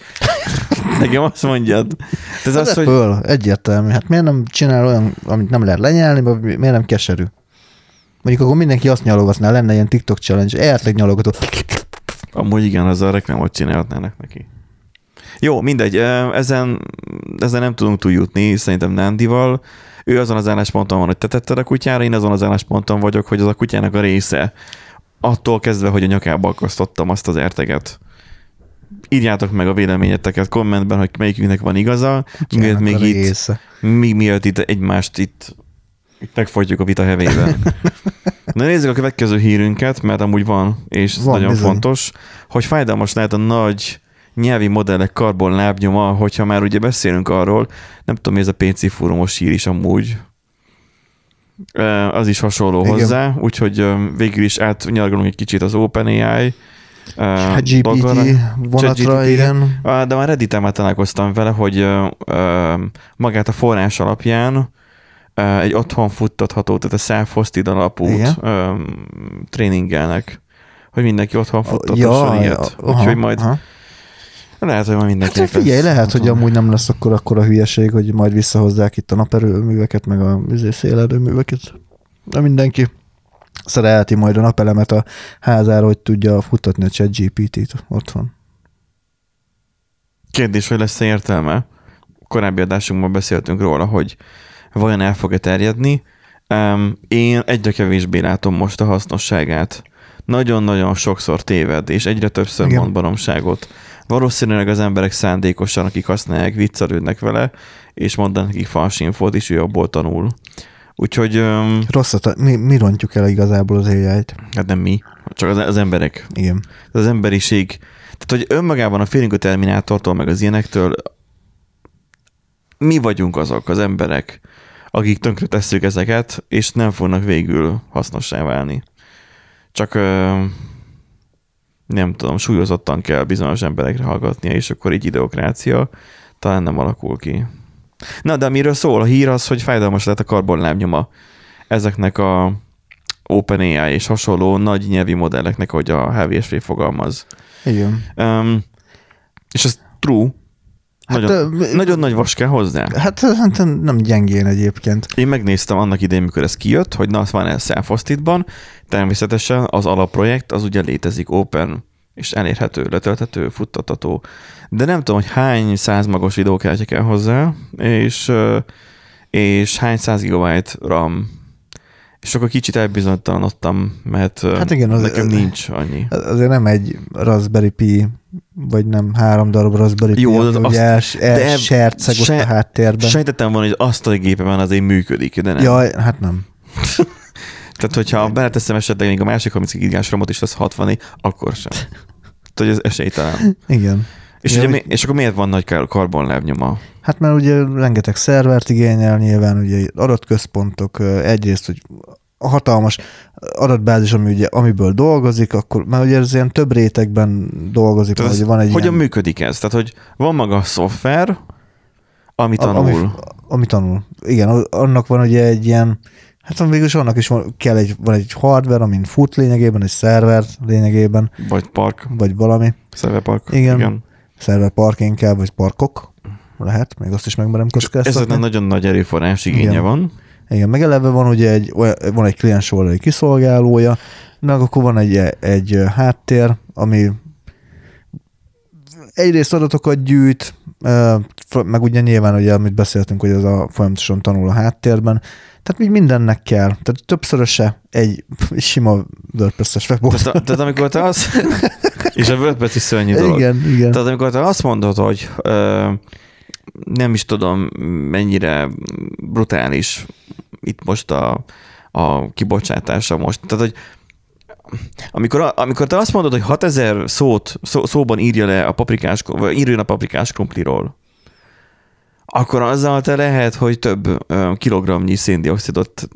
nekem azt mondjad. Tehát Az, az, az hogy egyértelmű. Hát miért nem csinál olyan, amit nem lehet lenyelni, vagy miért nem keserű? Mondjuk akkor mindenki azt nyalogatná, lenne ilyen TikTok challenge, eltek nyalogató. amúgy igen, azzal reklámot csinálhatnának neki. Jó, mindegy, ezen, ezen nem tudunk túljutni, szerintem Nandival. Ő azon az állásponton van, hogy te tetted a kutyára, én azon az állásponton vagyok, hogy az a kutyának a része. Attól kezdve, hogy a nyakába akasztottam azt az erteget. Írjátok meg a véleményeteket kommentben, hogy melyikünknek van igaza, miért még itt, része. mi, miért itt egymást itt, itt megfojtjuk a vita hevében. Na nézzük a következő hírünket, mert amúgy van, és ez Van, nagyon bizony. fontos, hogy fájdalmas lehet a nagy nyelvi modellek karbon lábnyoma, hogyha már ugye beszélünk arról, nem tudom, ez a PC fórumos hír is amúgy, az is hasonló Igen. hozzá, úgyhogy végül is átnyargalunk egy kicsit az OpenAI ö, GPT dolgokra. vonatra, igen. De már Redditen már találkoztam vele, hogy magát a forrás alapján egy otthon futtatható, tehát a self-hosted alapút Igen. ö, tréningelnek, hogy mindenki otthon Ja, futtasson ilyet. aha, Úgyhogy majd aha. Lehet, hogy majd mindenki. Hát figyelj, lehet, hogy amúgy nem lesz akkor akkor a hülyeség, hogy majd visszahozzák itt a naperőműveket, meg a izé, szélerőműveket. De mindenki szerelheti majd a napelemet a házára, hogy tudja futtatni a chat GPT-t otthon. Kérdés, hogy lesz-e értelme? Korábbi adásunkban beszéltünk róla, hogy vajon el fog-e terjedni. Um, én egyre kevésbé látom most a hasznosságát. Nagyon-nagyon sokszor téved, és egyre többször Igen. mond baromságot. Valószínűleg az emberek szándékosan, akik használják, viccelődnek vele, és mondanak nekik fals infót, és ő abból tanul. Úgyhogy, um, Rosszat, mi, mi rontjuk el igazából az ai hát nem mi, csak az, az emberek. Igen. az emberiség, tehát hogy önmagában a félünk a Terminátortól, meg az ilyenektől, mi vagyunk azok az emberek, akik tönkre tesszük ezeket, és nem fognak végül hasznossá válni. Csak ö, nem tudom, súlyozottan kell bizonyos emberekre hallgatnia, és akkor így ideokrácia talán nem alakul ki. Na, de amiről szól a hír az, hogy fájdalmas lett a karbonlábnyoma ezeknek a OpenAI és hasonló nagy nyelvi modelleknek, hogy a HVSV fogalmaz. Igen. Um, és ez true, Nagyon, ö, nagyon nagy vas kell hozzá. Hát szerintem nem gyengén egyébként. Én megnéztem annak idején, mikor ez kijött, hogy na, van ez self természetesen az alapprojekt az ugye létezik open, és elérhető, letölthető, futtatható. De nem tudom, hogy hány százmagos videókártya kell hozzá, és, és hány száz gigabyte RAM. És akkor kicsit elbizonytalanodtam, mert Hát igen, az- nekem nincs annyi. Azért nem egy Raspberry Pi, vagy nem három darab Raspberry Pi, Jó, ami az ugye azt- els, elserceg ott se- a háttérben. Sejtettem volna, hogy az asztali gépemen azért működik, de nem. Jaj, hát nem. Tehát, hogyha beleteszem esetleg még a másik 30 gigás romot is lesz 60 akkor sem. Tehát, hogy ez esélytelen. Igen. És, ugye, mi- és akkor miért van nagy kar- karbonlábnyoma? Hát mert ugye rengeteg szervert igényel nyilván, ugye adatközpontok, egyrészt, hogy a hatalmas adatbázis, ami ugye, amiből dolgozik, akkor már ugye ez ilyen több rétegben dolgozik, Tehát mert ugye van egy hogyan ilyen, működik ez? Tehát, hogy van maga a szoftver, ami a- tanul. Ami, ami tanul. Igen, a- annak van ugye egy ilyen, hát van végül is annak is van, kell egy, van egy hardware, amin fut lényegében, egy szerver lényegében, Vagy park, vagy valami, szerverpark. Igen. Igen. Szerver park inkább, vagy parkok, lehet, még azt is megmerem kockáztatni. Ezeknek nagyon nagy erőforrás igénye Igen. van. Igen, meg eleve van ugye egy, van egy kliens oldali kiszolgálója, meg akkor van egy, egy háttér, ami egyrészt adatokat gyűjt, meg ugye nyilván, ugye, amit beszéltünk, hogy ez a folyamatosan tanul a háttérben, tehát így mindennek kell. Tehát többszöröse egy sima WordPress-es weboldal. Tehát, tehát amikor te azt... és a WordPress is szörnyű dolog. Igen, igen. Tehát amikor te azt mondod, hogy ö, nem is tudom mennyire brutális itt most a, a kibocsátása most. Tehát, hogy amikor, amikor te azt mondod, hogy 6000 szót, szó, szóban írja le a paprikás, vagy írjon a paprikás krumpliról, akkor azzal te lehet, hogy több kilogramnyi széndiokszidot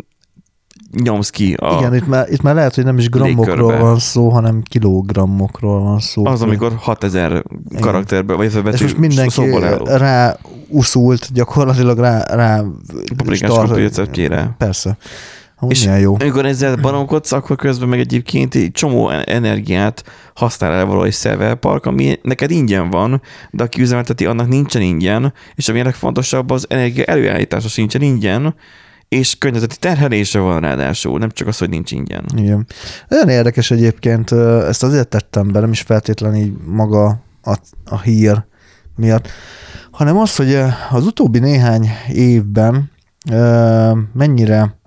nyomsz ki a, Igen, itt már, itt már lehet, hogy nem is grammokról légkörbe. van szó, hanem kilogrammokról van szó. az, amikor 6000 karakterből, vagy És betű most mindenki rá uszult, gyakorlatilag rá, rá Paprikás receptjére. Persze. Amúgy És jó. amikor ezzel baromkodsz, akkor közben meg egyébként egy csomó energiát használ el valahogy szerverpark, ami neked ingyen van, de aki üzemelteti, annak nincsen ingyen, és ami a legfontosabb, az energia előállítása sincsen ingyen, és környezeti terhelése van ráadásul, nem csak az, hogy nincs ingyen. Igen. Nagyon érdekes egyébként, ezt azért tettem be, nem is feltétlenül így maga a, a hír miatt, hanem az, hogy az utóbbi néhány évben mennyire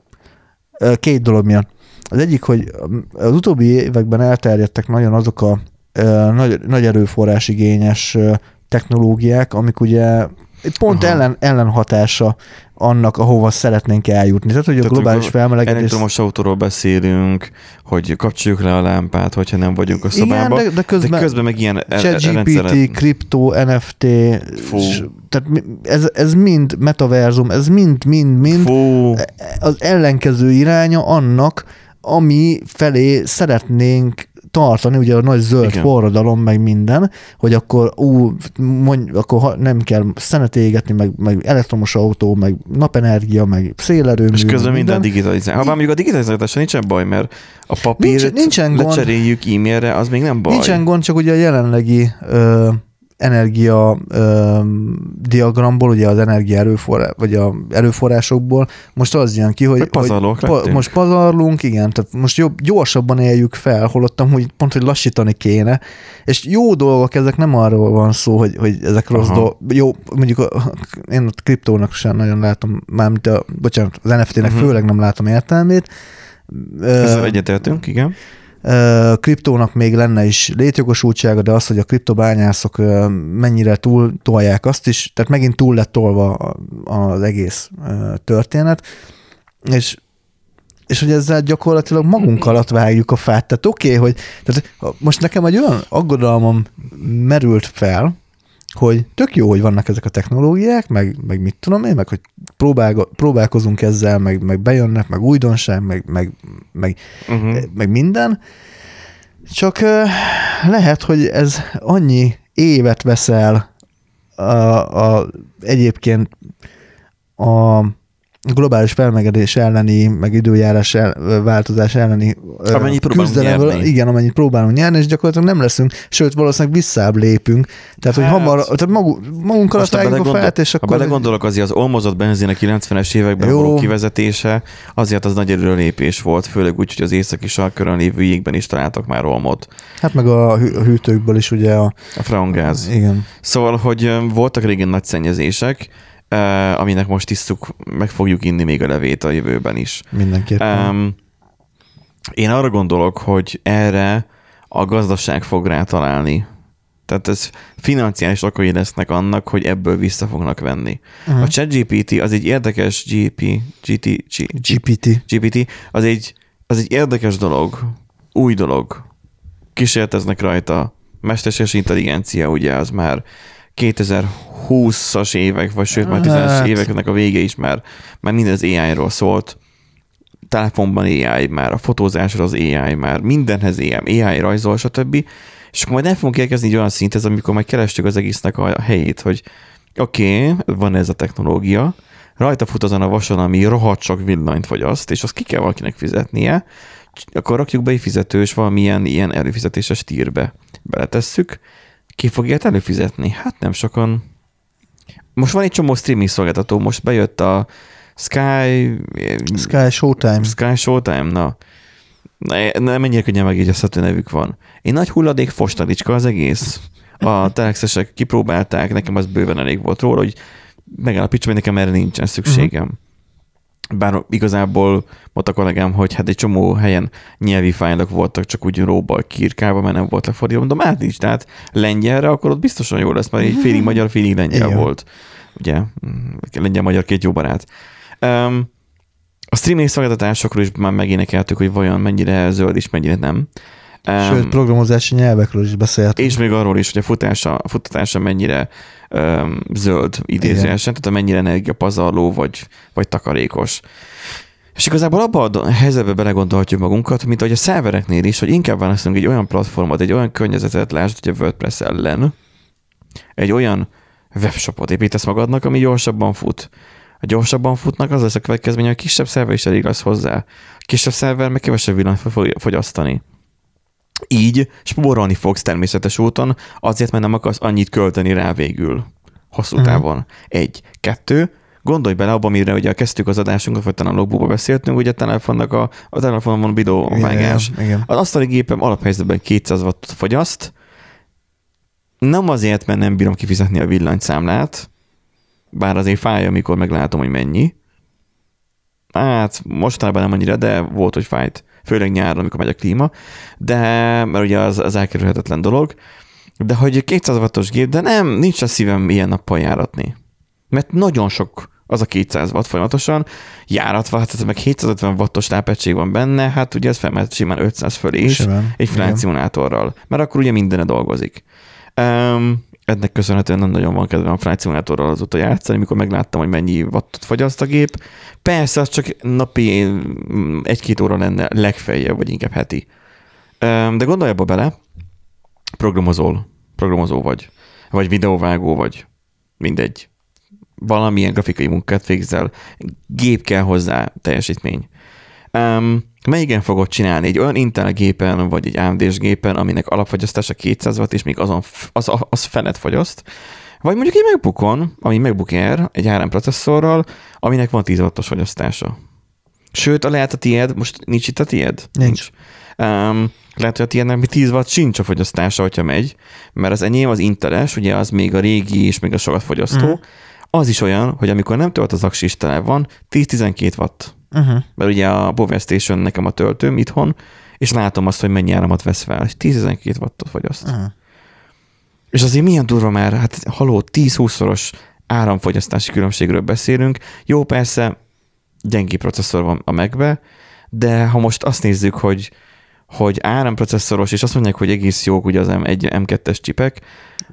két dolog miatt. Az egyik, hogy az utóbbi években elterjedtek nagyon azok a nagy, nagy erőforrás igényes ö, technológiák, amik ugye pont Aha. ellen, ellenhatása annak, ahova szeretnénk eljutni. Tehát, hogy a Tehát globális felmelegedés... Elektromos autóról beszélünk, hogy kapcsoljuk le a lámpát, hogyha nem vagyunk a Igen, szobában, de, de közben, de közben meg ilyen e- ChatGPT, kriptó, NFT, Fú. s- tehát ez, ez mind metaverzum, ez mind, mind, mind Fú, az ellenkező iránya annak, ami felé szeretnénk tartani, ugye a nagy zöld Igen. forradalom, meg minden, hogy akkor ú, mondj, akkor ha nem kell szenet égetni, meg, meg elektromos autó, meg napenergia, meg szélerőmű. és közben meg minden digitalizál. Ha bár mondjuk a digitalizálással nincsen baj, mert a papírt Nincs- nincsen gond. lecseréljük e-mailre, az még nem baj. Nincsen gond, csak ugye a jelenlegi ö, energia ö, diagramból, ugye az energia erőforrás, vagy a erőforrásokból, most az jön ki, hogy, Hogy pazarlók hogy lettünk. most pazarlunk, igen, tehát most jobb, gyorsabban éljük fel, holott amúgy pont, hogy lassítani kéne, és jó dolgok, ezek nem arról van szó, hogy, hogy ezek rossz Aha. dolgok, jó, mondjuk a, én a kriptónak sem nagyon látom, mármint a, bocsánat, az NFT-nek Mhm. főleg nem látom értelmét, Ezzel egyetértünk, igen. Kriptónak még lenne is létjogosultsága, de az, hogy a kriptobányászok mennyire túl tolják azt is, tehát megint túl lett tolva az egész történet, és és hogy ezzel gyakorlatilag magunk alatt vágjuk a fát. Tehát oké, okay, hogy tehát most nekem egy olyan aggodalmam merült fel, hogy tök jó, hogy vannak ezek a technológiák, meg, meg mit tudom én, meg hogy próbál, próbálkozunk ezzel, meg, meg bejönnek, meg újdonság, meg, meg, meg Uh-huh. meg minden, csak lehet, hogy ez annyi évet veszel a, a, egyébként a globális felmelegedés elleni, meg időjárás el, változás elleni próbálunk küzdelemből, nyerni. igen, amennyit próbálunk nyerni, és gyakorlatilag nem leszünk, sőt, valószínűleg visszább lépünk. Tehát, hogy Hát- hamar, tehát magunk, magunkkal Most, ha, a belegondol, fát, és ha akkor... belegondolok, azért az olmozott benzin a 90-es években Jó. való kivezetése, azért az nagy előrelépés volt, főleg úgy, hogy az északi sarkörön lévő jégben is találtak már olmot. Hát meg a, hű- a hűtőkből is ugye a... A freongáz. Igen. Szóval, hogy voltak régen nagy szennyezések, ö, aminek most isszuk, meg fogjuk inni még a levét a jövőben is. Mindenképpen. Um, én arra gondolok, hogy erre a gazdaság fog rátalálni. Tehát ez financiális okai lesznek annak, hogy ebből vissza fognak venni. Mhm. A ChatGPT az egy érdekes GP, GT, G, GPT. GPT, az egy, az egy érdekes dolog, új dolog. Kísérleteznek rajta. Mesterséges intelligencia, ugye, az már 2020-as évek, vagy sőt már 10-es Hát. éveknek a vége is már, már minden az AI-ról szólt. Telefonban AI már, a fotózásra az AI már, mindenhez AI, AI rajzol, stb. És akkor majd el fogunk érkezni egy olyan szinthez, amikor majd kerestük az egésznek a helyét, hogy oké, okay, van ez a technológia, rajta fut azon a vason, ami rohadt sok villanyt fogyaszt, és azt ki kell valakinek fizetnie, akkor rakjuk be egy fizetős valamilyen ilyen előfizetéses tírbe. Beletesszük, ki fog ilyet előfizetni? Hát nem sokan. Most van egy csomó streaming szolgáltató, most bejött a Sky... Sky Showtime. Sky Showtime, na. Ne, ne mennyire könnyen megjegyezhető nevük van. Egy nagy hulladék fostalicska az egész. A telexesek kipróbálták, nekem az bőven elég volt róla, hogy megállapítsam, hogy nekem erre nincsen szükségem. Bár igazából mondta a kollégám, hogy hát egy csomó helyen nyelvi fájlok voltak, csak úgy róbbal kiírkálva, mert nem volt lefordítva. Mondom, hát nincs, tehát lengyelre, akkor ott biztosan jó lesz, mert egy félig magyar, félig lengyel Igen. volt. Ugye, lengyel-magyar két jó barát. Um, a streaming szolgáltatásokról is már megénekeltük, hogy vajon mennyire zöld és mennyire nem. Sőt, programozási nyelvekről is beszélhetünk. és még arról is, hogy a futása, a futtatása mennyire um, zöld idézőesen, tehát mennyire energiapazarló vagy, vagy takarékos. És igazából abban a helyzetbe belegondolhatjuk magunkat, mint ahogy a szervereknél is, hogy inkább választunk egy olyan platformot, egy olyan környezetet, lásd, hogy a WordPress ellen, egy olyan webshopot építesz magadnak, ami gyorsabban fut. A gyorsabban futnak, az lesz a következmény, hogy a kisebb szerver is elég lesz hozzá. A kisebb szerver meg kevesebb villanyt fog fogyasztani. Így spórolni fogsz természetes úton, azért, mert nem akarsz annyit költeni rá végül. Hosszú Mhm. távon. Egy. Kettő. Gondolj bele abba, amire ugye kezdtük az adásunkat, vagy talán a logbuba beszéltünk, hogy a telefonnak a, a telefonon van videóvágás. Igen. Az asztali gépem alaphelyzetben 200 wattot fogyaszt, nem azért, mert nem bírom kifizetni a villanyszámlát, bár azért fáj, amikor meglátom, hogy mennyi. Hát mostanában nem annyira, de volt, hogy fájt. Főleg nyáron, amikor megy a klíma. De, mert ugye az, az elkerülhetetlen dolog. De hogy 200 wattos gép, de nem, nincs a szívem ilyen nappal járatni. Mert nagyon sok az a 200 watt folyamatosan, járatva, hát ez meg 750 wattos tápegység van benne, hát ugye ez felmehet simán 500 fölé is, Simán, egy szimulátorral, mert akkor ugye mindene dolgozik. Um, ennek köszönhetően nem nagyon van kedvem a flight szimulátorral azóta játszani, mikor megláttam, hogy mennyi wattot fogyaszt a gép. Persze, az csak napi mm, egy-két óra lenne legfeljebb, vagy inkább heti. De gondolj abba bele, programozol, programozó vagy, vagy videóvágó vagy, mindegy. Valamilyen grafikai munkát végzel, gép kell hozzá, teljesítmény. Um, melyiken fogod csinálni? Egy olyan Intel gépen, vagy egy AMD-s gépen, aminek alapfogyasztása 200 watt, és még azon, az, az fenet fogyaszt, vagy mondjuk egy MacBookon, ami MacBook Air, egy ARM processzorral, aminek van 10 wattos fogyasztása. Sőt, a lehet a tiéd, most nincs itt a tiéd? Nincs. Um, lehet, hogy a tiédnek még 10 watt sincs a fogyasztása, hogyha megy, mert az enyém az inteles, ugye az még a régi és még a sokat fogyasztó, Mhm. az is olyan, hogy amikor nem tölt az aksi is tele van, 10-12 watt. Uh-huh. Mert ugye a Power Station nekem a töltőm itthon, és látom azt, hogy mennyi áramot vesz fel, és 10-12 wattot fogyaszt. Uh-huh. És azért milyen durva már, hát haló, 10-20-szoros áramfogyasztási különbségről beszélünk. Jó, persze, gyengé processzor van a megbe, de ha most azt nézzük, hogy hogy áramprocesszoros, és azt mondják, hogy egész jók ugye az M1, M2-es csipek,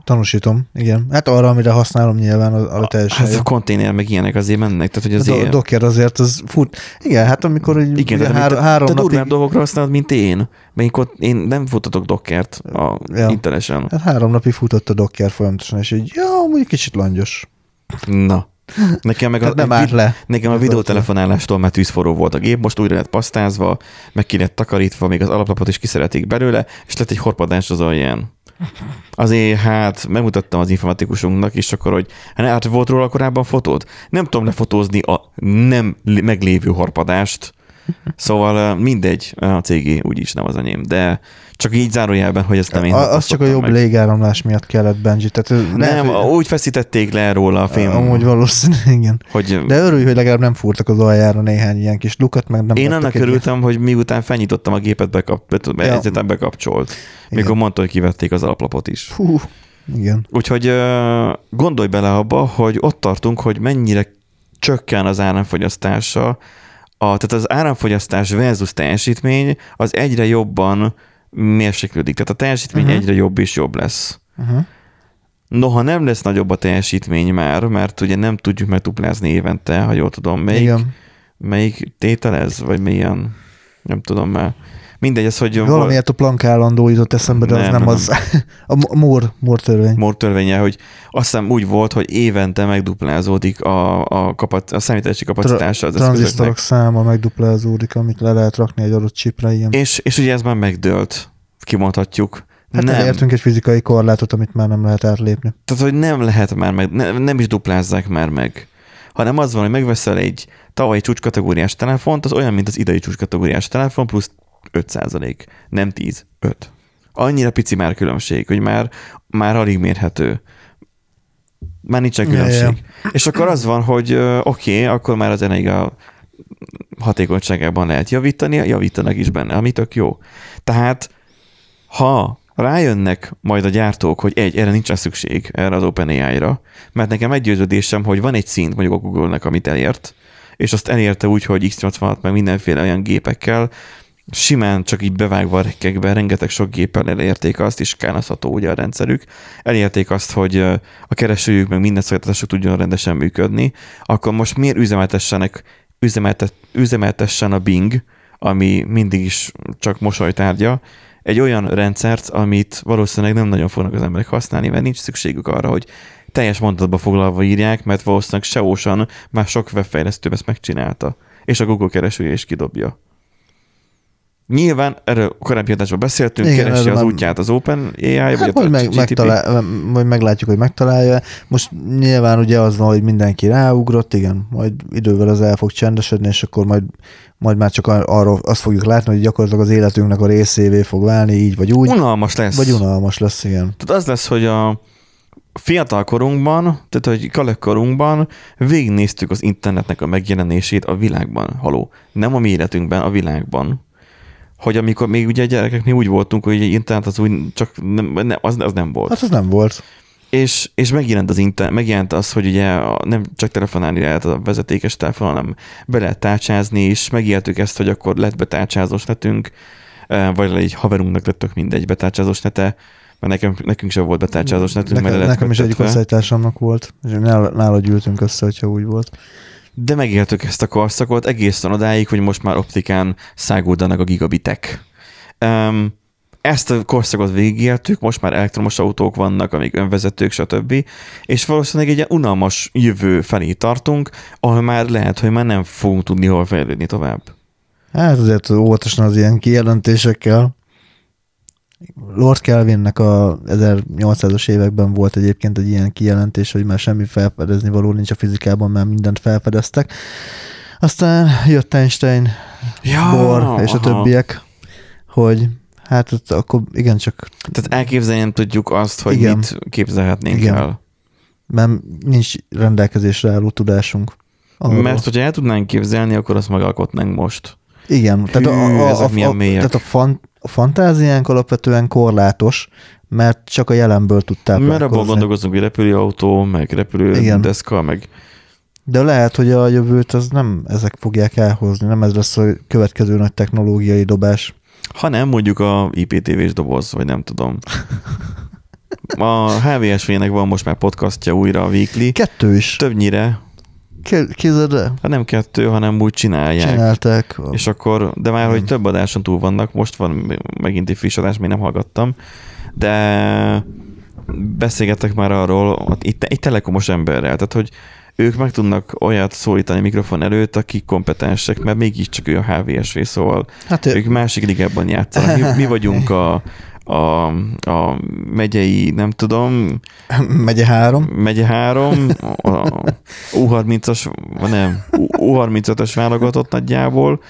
Tanúsítom, igen. Hát arra, amire használom nyilván, az, az teljesen hát jó. a konténer meg ilyenek azért mennek, tehát hogy A do- azért... Docker azért az fut. Igen, hát amikor egy, Igen, ugye tehát hár, te, három te napig, durvább dolgokra használod, mint én. Mert én, nem futatok Dockert a Ja. Intelesen. hát három napig futott a Docker folyamatosan, és így, ja, mondjuk kicsit langyos. Na. Nekem meg a, nem vid- le. Nekem a videótelefonálástól már tűzforró volt a gép, most újra lett pasztázva, meg ki lett takarítva, még az alaplapot is kiszeretik belőle, és lett egy horpadás az alján. Azért hát megmutattam az informatikusunknak is, akkor, hogy hát, hát volt róla korábban fotód? Nem tudom lefotózni a nem lé- meglévő horpadást, szóval mindegy, a cégé úgyis nem az enyém, de csak így zárójelben, hogy ezt nem én az csak a jobb meg. légáramlás miatt kellett Benji. Tehát lehet, Nem, hogy- úgy feszítették le róla a film, Amúgy valószínű, igen. hogy De örülj, hogy legalább nem fúrtak az aljára néhány ilyen kis lukat, meg nem Én annak egy- örültem, hogy miután felnyitottam a gépet, bekap, be, Ja. bekapcsolt. Igen. Mikor mondta, hogy kivették az alaplapot is. Hú, igen. Úgyhogy gondolj bele abba, hogy ott tartunk, hogy mennyire csökken az áramfogyasztása, a, tehát az áramfogyasztás versus teljesítmény az egyre jobban mérséklődik. Tehát a teljesítmény uh-huh. egyre jobb és jobb lesz. Uh-huh. Noha nem lesz nagyobb a teljesítmény már, mert ugye nem tudjuk megduplázni évente, ha jól tudom, melyik, Igen. melyik tétel ez, vagy milyen, nem tudom már. Mindegy, ez, hogy Valamiért a plank állandó jutott eszembe, de az Nem, nem, nem. az. A Moore, Moore törvény. Moore törvénye, hogy azt hiszem úgy volt, hogy évente megduplázódik a, a, kapac, a számítási kapacitása az Tranzisztorok száma megduplázódik, amit le lehet rakni egy adott chipre, igen. És, és ugye ez már megdőlt, kimondhatjuk. Hát nem, elértünk egy fizikai korlátot, amit már nem lehet átlépni. tehát, hogy nem lehet már meg, ne, nem is duplázzák már meg. Hanem az van, hogy megveszel egy tavalyi csúcskategóriás telefont, az olyan, mint az idei csúcskategóriás telefon, plusz 5 százalék. Nem 10, 5. Annyira pici már különbség, hogy már, már alig mérhető. Már nincsen Ja, ja. különbség. És akkor az van, hogy oké, okay, akkor már az energia hatékonyságában lehet javítani, javítanak is benne, ami tök jó. Tehát, ha rájönnek majd a gyártók, hogy egy, erre nincsen szükség, erre az OpenAI-ra, mert nekem meggyőződésem, hogy van egy szint mondjuk a Google-nek, amit elért, és azt elérte úgy, hogy X86 meg mindenféle olyan gépekkel, simán csak így bevágva a rekkekbe, rengeteg sok géppel elérték azt, és kánozható ugye a rendszerük, elérték azt, hogy a keresőjük meg minden szolgáltatásuk tudjon rendesen működni, akkor most miért üzemeltessenek, üzemeltet, üzemeltessen a Bing, ami mindig is csak mosolytárgya, egy olyan rendszert, amit valószínűleg nem nagyon fognak az emberek használni, mert nincs szükségük arra, hogy teljes mondatba foglalva írják, mert valószínűleg SEO-san már sok webfejlesztő ezt megcsinálta, és a Google keresője is kidobja. Nyilván, erről korábbi adásban beszéltünk, Igen, keresi az már- útját az OpenAI, Hát vagy majd, meg, megtalál, majd meglátjuk, hogy megtalálja. Most nyilván ugye az van, hogy mindenki ráugrott, igen, majd idővel az el fog csendesedni, és akkor majd, majd már csak ar- arról azt fogjuk látni, hogy gyakorlatilag az életünknek a részévé fog válni, így vagy úgy. Unalmas lesz. Vagy unalmas lesz, igen. Tehát az lesz, hogy a fiatal korunkban, tehát hogy kalek korunkban végignéztük az internetnek a megjelenését a világban, haló. Nem a mi életünkben, a világban. Hogy amikor még ugye gyerekek mi úgy voltunk, hogy internet az úgy csak nem, nem, az, az nem volt. Hát az nem volt. És, és megjelent az internet, megjelent az, hogy ugye nem csak telefonálni lehet a vezetékes telefon, hanem be lehet tárcsázni, és megéltük ezt, hogy akkor lett betárcsázós netünk, vagy egy haverunknak lett tök mindegy betárcsázós nete, mert nekem, nekünk sem volt betárcsázós netünk, Nekem, nekem is egyik osztálytársamnak volt, és nála, nála gyűltünk össze, hogyha úgy volt. De megéltük ezt a korszakot egészen odáig, hogy most már optikán száguldanak a gigabitek. Um, ezt a korszakot végigéltük, most már elektromos autók vannak, amik önvezetők, stb. És valószínűleg egy ilyen unalmas jövő felé tartunk, ahol már lehet, hogy már nem fogunk tudni hol fejlődni tovább. Hát azért óvatosan az ilyen kijelentésekkel. Lord Kelvinnek a 1800-as években volt egyébként egy ilyen kijelentés, hogy már semmi felfedezni való nincs a fizikában, mert mindent felfedeztek. Aztán jött Einstein, Ja, Bohr és a aha. többiek, hogy hát ott akkor igencsak, Tehát elképzelni nem tudjuk azt, hogy Igen. mit képzelhetnénk Igen. el. mert nincs rendelkezésre álló tudásunk. Arról. Mert hogyha el tudnánk képzelni, akkor azt megalkotnánk most. Igen, tehát a, Hű, a, a, a, milyen a, mélyek. tehát a, fan, a fantáziánk alapvetően korlátos, mert csak a jelenből tud Mert abban táplálkozni. gondolkozunk, hogy repülőautó, meg repülő Igen. deszka, meg De lehet, hogy a jövőt az nem ezek fogják elhozni, nem ez lesz a következő nagy technológiai dobás. Ha nem, mondjuk a IPTV-s doboz, vagy nem tudom. A HVSV-nek van most már podcastja újra a Weekly. Kettő is. Többnyire, Képzeld el, hát nem kettő, hanem úgy csinálják. csinálták. És akkor, de már, hogy több adáson túl vannak, most van megint egy friss adás, még nem hallgattam, de beszélgettek már arról, ott itt egy telekomos emberrel, tehát hogy ők meg tudnak olyat szólítani mikrofon előtt, akik kompetensek, mert mégiscsak ő a HVSV, szóval Hát ők másik ligában játszanak. Mi, mi vagyunk a, a, a megyei, nem tudom, megye három. megye három, a U30-as, nem, U35-ös válogatott nagyjából,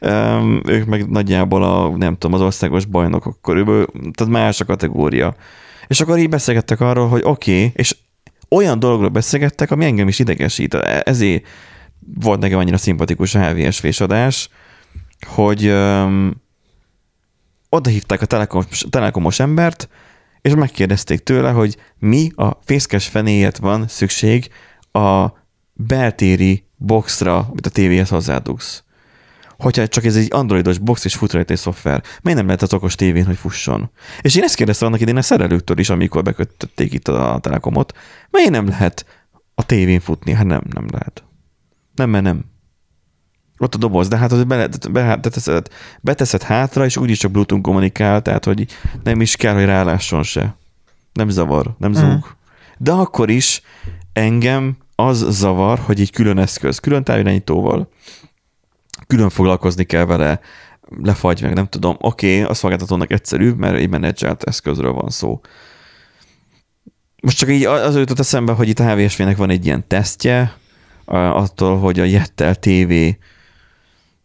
Öm, ők meg nagyjából a, nem tudom, az országos bajnokok körülbelül, tehát más a kategória. És akkor így beszélgettek arról, hogy oké, okay, és olyan dologról beszélgettek, ami engem is idegesít. Ezért volt nekem annyira szimpatikus a HVSV adás, hogy öm, oda hívták a telekomos, telekomos embert, és megkérdezték tőle, hogy mi a fészkes fenéért van szükség a beltéri boxra, amit a tévéhez hozzádugsz. Hogyha csak ez egy androidos box és fut rajta egy szoftver, miért nem lehet az okos tévén, hogy fusson? És én ezt kérdeztem annak idén a szerelőktől is, amikor bekötötték itt a telekomot, miért nem lehet a tévén futni? Hát nem, nem lehet. Nem, mert nem. Ott a doboz, de hát az be, be, beteszed, beteszed hátra, és úgyis csak Bluetooth kommunikál, tehát hogy nem is kell, hogy rálásson se. Nem zavar, nem zúg. Mm. De akkor is engem az zavar, hogy egy külön eszköz, külön távirányítóval, külön foglalkozni kell vele, lefagy meg, nem tudom. Oké, okay, a szolgáltatónak egyszerű, mert egy menedzselt eszközről van szó. Most csak így az jutott eszembe, hogy itt a HVSV-nek van egy ilyen tesztje, attól, hogy a Jettel TV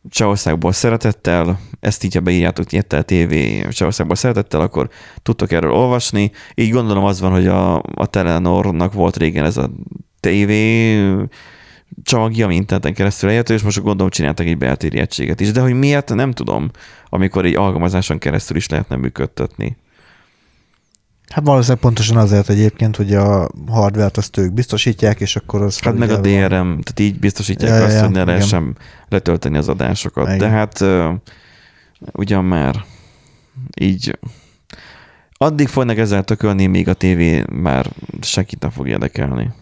Csehországból szeretettel, ezt így, ha beírjátok Jettel TV Csehországból szeretettel, akkor tudtok erről olvasni. Így gondolom az van, hogy a, a Telenornak volt régen ez a TV csomagja, ami interneten keresztül elérhető, és most gondolom csináltak egy beltéri egységet is. De hogy miért, nem tudom, amikor egy alkalmazáson keresztül is lehetne működtetni. Hát valószínűleg pontosan azért egyébként, hogy a hardware-t azt ők biztosítják, és akkor az... Hát meg a DRM, tehát így biztosítják ja, azt, ja, hogy ne lehessen letölteni az adásokat. Igen. De hát uh, ugyan már így addig fognak ezzel tökölni, míg a tévé már senkit nem fog érdekelni.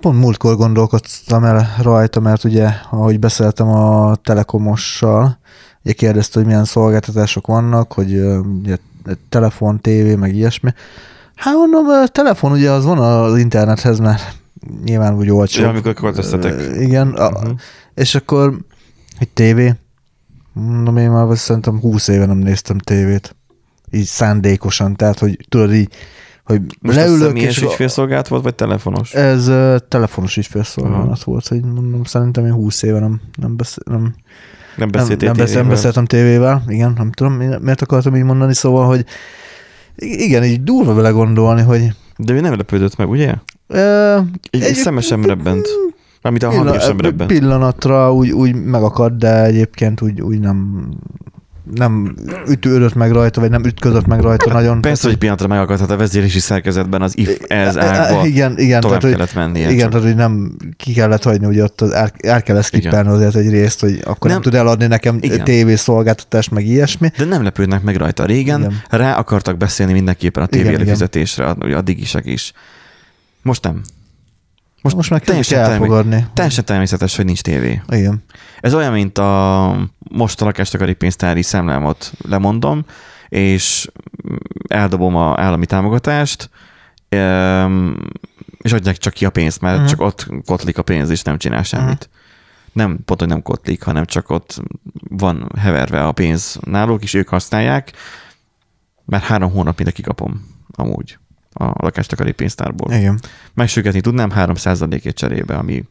Pont múltkor gondolkodtam el rajta, mert ugye, ahogy beszéltem a Telekomossal, ugye kérdezte, hogy milyen szolgáltatások vannak, hogy ugye, telefon, tévé, meg ilyesmi. Hát mondom, a telefon ugye az van az internethez, mert nyilván úgy olcsó. Ja, amikor költöztetek. Igen, uh-huh. a, és akkor, hogy tévé, mondom, én már szerintem 20 éve nem néztem tévét. Így szándékosan, tehát, hogy tudod így, hogy Most leülök, és ügyfélszolgálat volt, vagy telefonos? Ez uh, telefonos ügyfélszolgálat uh-huh. volt, hogy mondom, szerintem én 20 éve nem, nem, beszél, nem nem beszéltél nem, nem, beszél, nem beszéltem tévével, igen, nem tudom, miért akartam így mondani, szóval, hogy igen, így durva vele gondolni, hogy... De ő nem lepődött meg, ugye? Uh, egy, egy szemesen rebbent. Amit a hangja sem rebbent. Pillanatra úgy, úgy megakadt, de egyébként úgy, úgy nem, nem ütődött meg rajta, vagy nem ütközött meg rajta nagyon. Persze, hogy pillanatra megakadhat a vezérési szerkezetben az if ez e, e, ágba igen, igen, tovább tehát, kellett mennie. Igen, csak. tehát hogy nem ki kellett hagyni, hogy ott az, el, el kell skippelni azért egy részt, hogy akkor nem, nem tud eladni nekem igen. tévészolgáltatást, meg ilyesmi. De nem lepődnek meg rajta. Régen igen. rá akartak beszélni mindenképpen a tévé előfizetésre, a digisek is. Most nem. Most, most meg teljesen kell elfogadni. Teljesen természetes, hogy nincs tévé. Igen. Ez olyan, mint a most a lakástakarí pénztári számlámot lemondom, és eldobom a állami támogatást, és adják csak ki a pénzt, mert uh-huh. csak ott kotlik a pénz, és nem csinál semmit. Uh-huh. Nem, pont, hogy nem kotlik, hanem csak ott van heverve a pénz náluk, és ők használják, mert három hónap mindenki kapom amúgy a lakástakarí pénztárból. Igen. Megsügetni tudnám 3%-ét cserébe, ami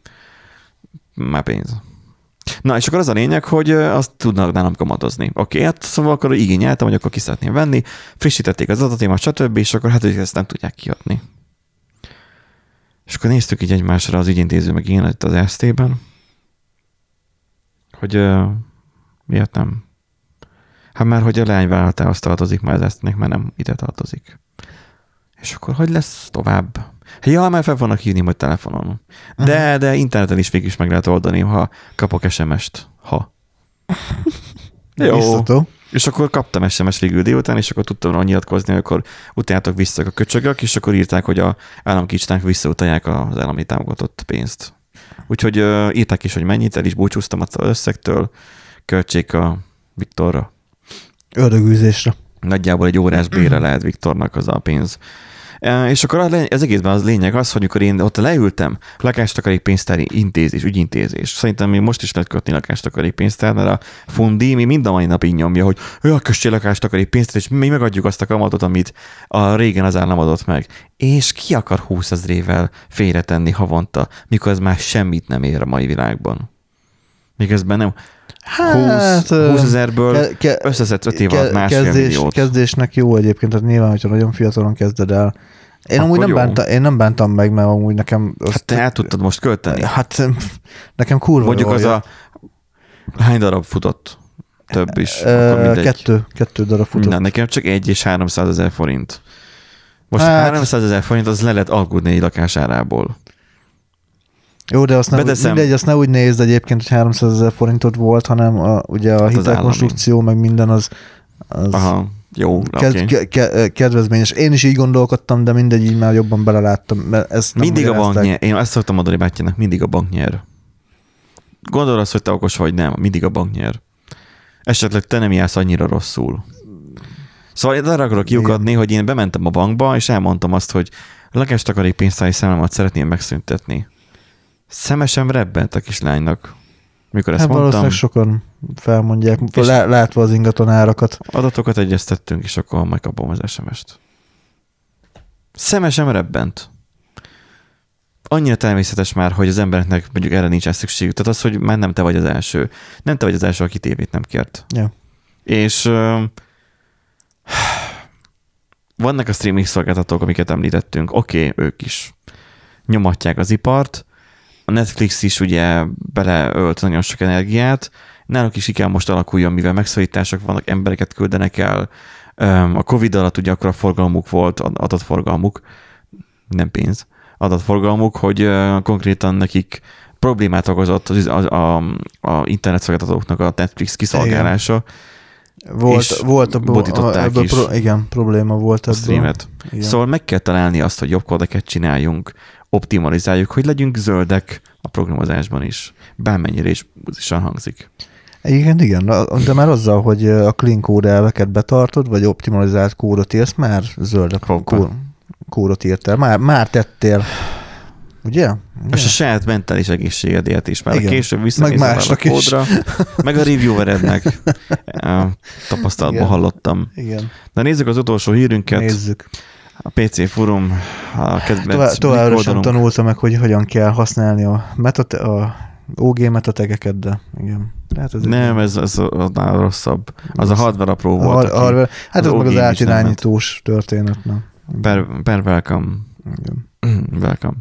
már pénz. Na, és akkor az a lényeg, hogy azt tudnak nálam kamatozni. Oké, okay, hát szóval akkor igényeltem, hogy akkor ki szeretném venni, frissítették az adatémat, stb., és akkor hát, hogy ezt nem tudják kiadni. És akkor néztük így egymásra az ügyintéző, meg én itt az ST-ben, hogy uh, miért nem? Hát már, hogy a leányvállalatához tartozik, már az mert nem ide tartozik. És akkor hogy lesz tovább? Ja, már fel vannak hívni majd telefonon. De, uh-huh. de interneten is végig is meg lehet oldani, ha kapok SMS-t. Ha. Jó. Biztató. És akkor kaptam SMS végül délután, és akkor tudtam róla nyilatkozni, akkor utáltak vissza a köcsögök, és akkor írták, hogy a államkicsnák visszautalják az állami támogatott pénzt. Úgyhogy uh, írták is, hogy mennyit, el is búcsúztam az összegtől, költsék a Viktorra. Ördögűzésre. Nagyjából egy órás bére lehet Viktornak az a pénz És akkor az egészben az lényeg az, hogy amikor én ott leültem, lakástakarékpénztári intézés, ügyintézés. Szerintem még most is lehet kötni lakástakarékpénztár, mert a fundi mi mind a mai napig nyomja, hogy olyan kössél lakástakarékpénztár, és mi megadjuk azt a kamatot, amit a régen az állam adott meg. És ki akar 20 ezrével félretenni havonta, mikor ez már semmit nem ér a mai világban? Miközben nem 20, 20 ezerből Hát, ke- ke- összeszedsz 5 év alatt másfél kezdés, milliót. Kezdésnek jó egyébként, tehát nyilván, hogyha nagyon fiatalon kezded el. Én Akkor amúgy nem, jó. bánta, én nem bántam meg, mert amúgy nekem... Hát te el tudtad most költeni. Hát nekem kurva Mondjuk az jött. a... Hány darab futott? Több is. Ö, kettő, kettő darab futott. Na, nekem csak egy és 300 ezer forint. Most Hát- hát, 300 ezer forint az le lehet alkudni egy lakásárából. Jó, de azt nem, Beteszem. mindegy, azt ne úgy nézd egyébként, hogy 300 ezer forintot volt, hanem a, ugye a Hát hitelkonstrukció, meg minden az, az Aha, jó, ked, oké. ke, ke, kedvezményes. Én is így gondolkodtam, de mindegy, így már jobban beleláttam. Mert ezt nem Mindig a bank nyer. Én azt szoktam mondani bátyjának, mindig a bank nyer. Gondolod azt, hogy te okos vagy, nem. Mindig a bank nyer. Esetleg te nem jársz annyira rosszul. Szóval én arra akarok kiukadni, hogy én bementem a bankba, és elmondtam azt, hogy lakástakarék pénztári számomat szeretném megszüntetni. Szemesen rebbent a kislánynak. Mikor ezt Hát mondtam, valószínűleg sokan felmondják, lá, látva az ingatlan árakat. adatokat egyeztettünk, és akkor majd kapom az SMS-t. Szemesen rebbent. Annyira természetes már, hogy az embereknek mondjuk erre nincs szükségük. Tehát az, hogy már nem te vagy az első. Nem te vagy az első, aki tévét nem kért. Ja. És vannak a streaming szolgáltatók, amiket említettünk. Oké, okay, ők is nyomatják az ipart. A Netflix is ugye beleölt nagyon sok energiát. Náluk is kell most alakuljon, mivel megszorítások vannak, embereket küldenek el. A Covid alatt ugye akkor a forgalmuk volt, adatforgalmuk, nem pénz, adatforgalmuk, hogy konkrétan nekik problémát okozott az, a, a, a internetszolgáltatóknak a Netflix kiszolgálása. Volt, És volt a, botították ebből is. Pro, igen, probléma volt a ebből. streamet. Igen. Szóval meg kell találni azt, hogy jobb kódeket csináljunk, optimalizáljuk, hogy legyünk zöldek a programozásban is. Bármennyire is buzisan hangzik. Igen, igen, de már azzal, hogy a clean code elveket betartod, vagy optimalizált kódot írsz, már zöld a Hoppá. kó- kódot írtál. Már, már tettél. Ugye? Ugye? És a saját mentális egészségedért is, mert Igen. később Meg visszanézel a másnak is. kódra, meg a reviewerednek. Tapasztalatban Igen. hallottam. Igen, Na nézzük az utolsó hírünket. nézzük. A PC Forum, a kedvenc Tovább, továbbra sem tanulta meg, hogy hogyan kell használni a, metat, a OG metategeket, de igen. Tehát ez Nem, ez, ez annál rosszabb. Az a hardware apró a, volt, har- aki har- hát az ez meg az nem átirányítós történet. Na. per, per welcome. Igen. Welcome.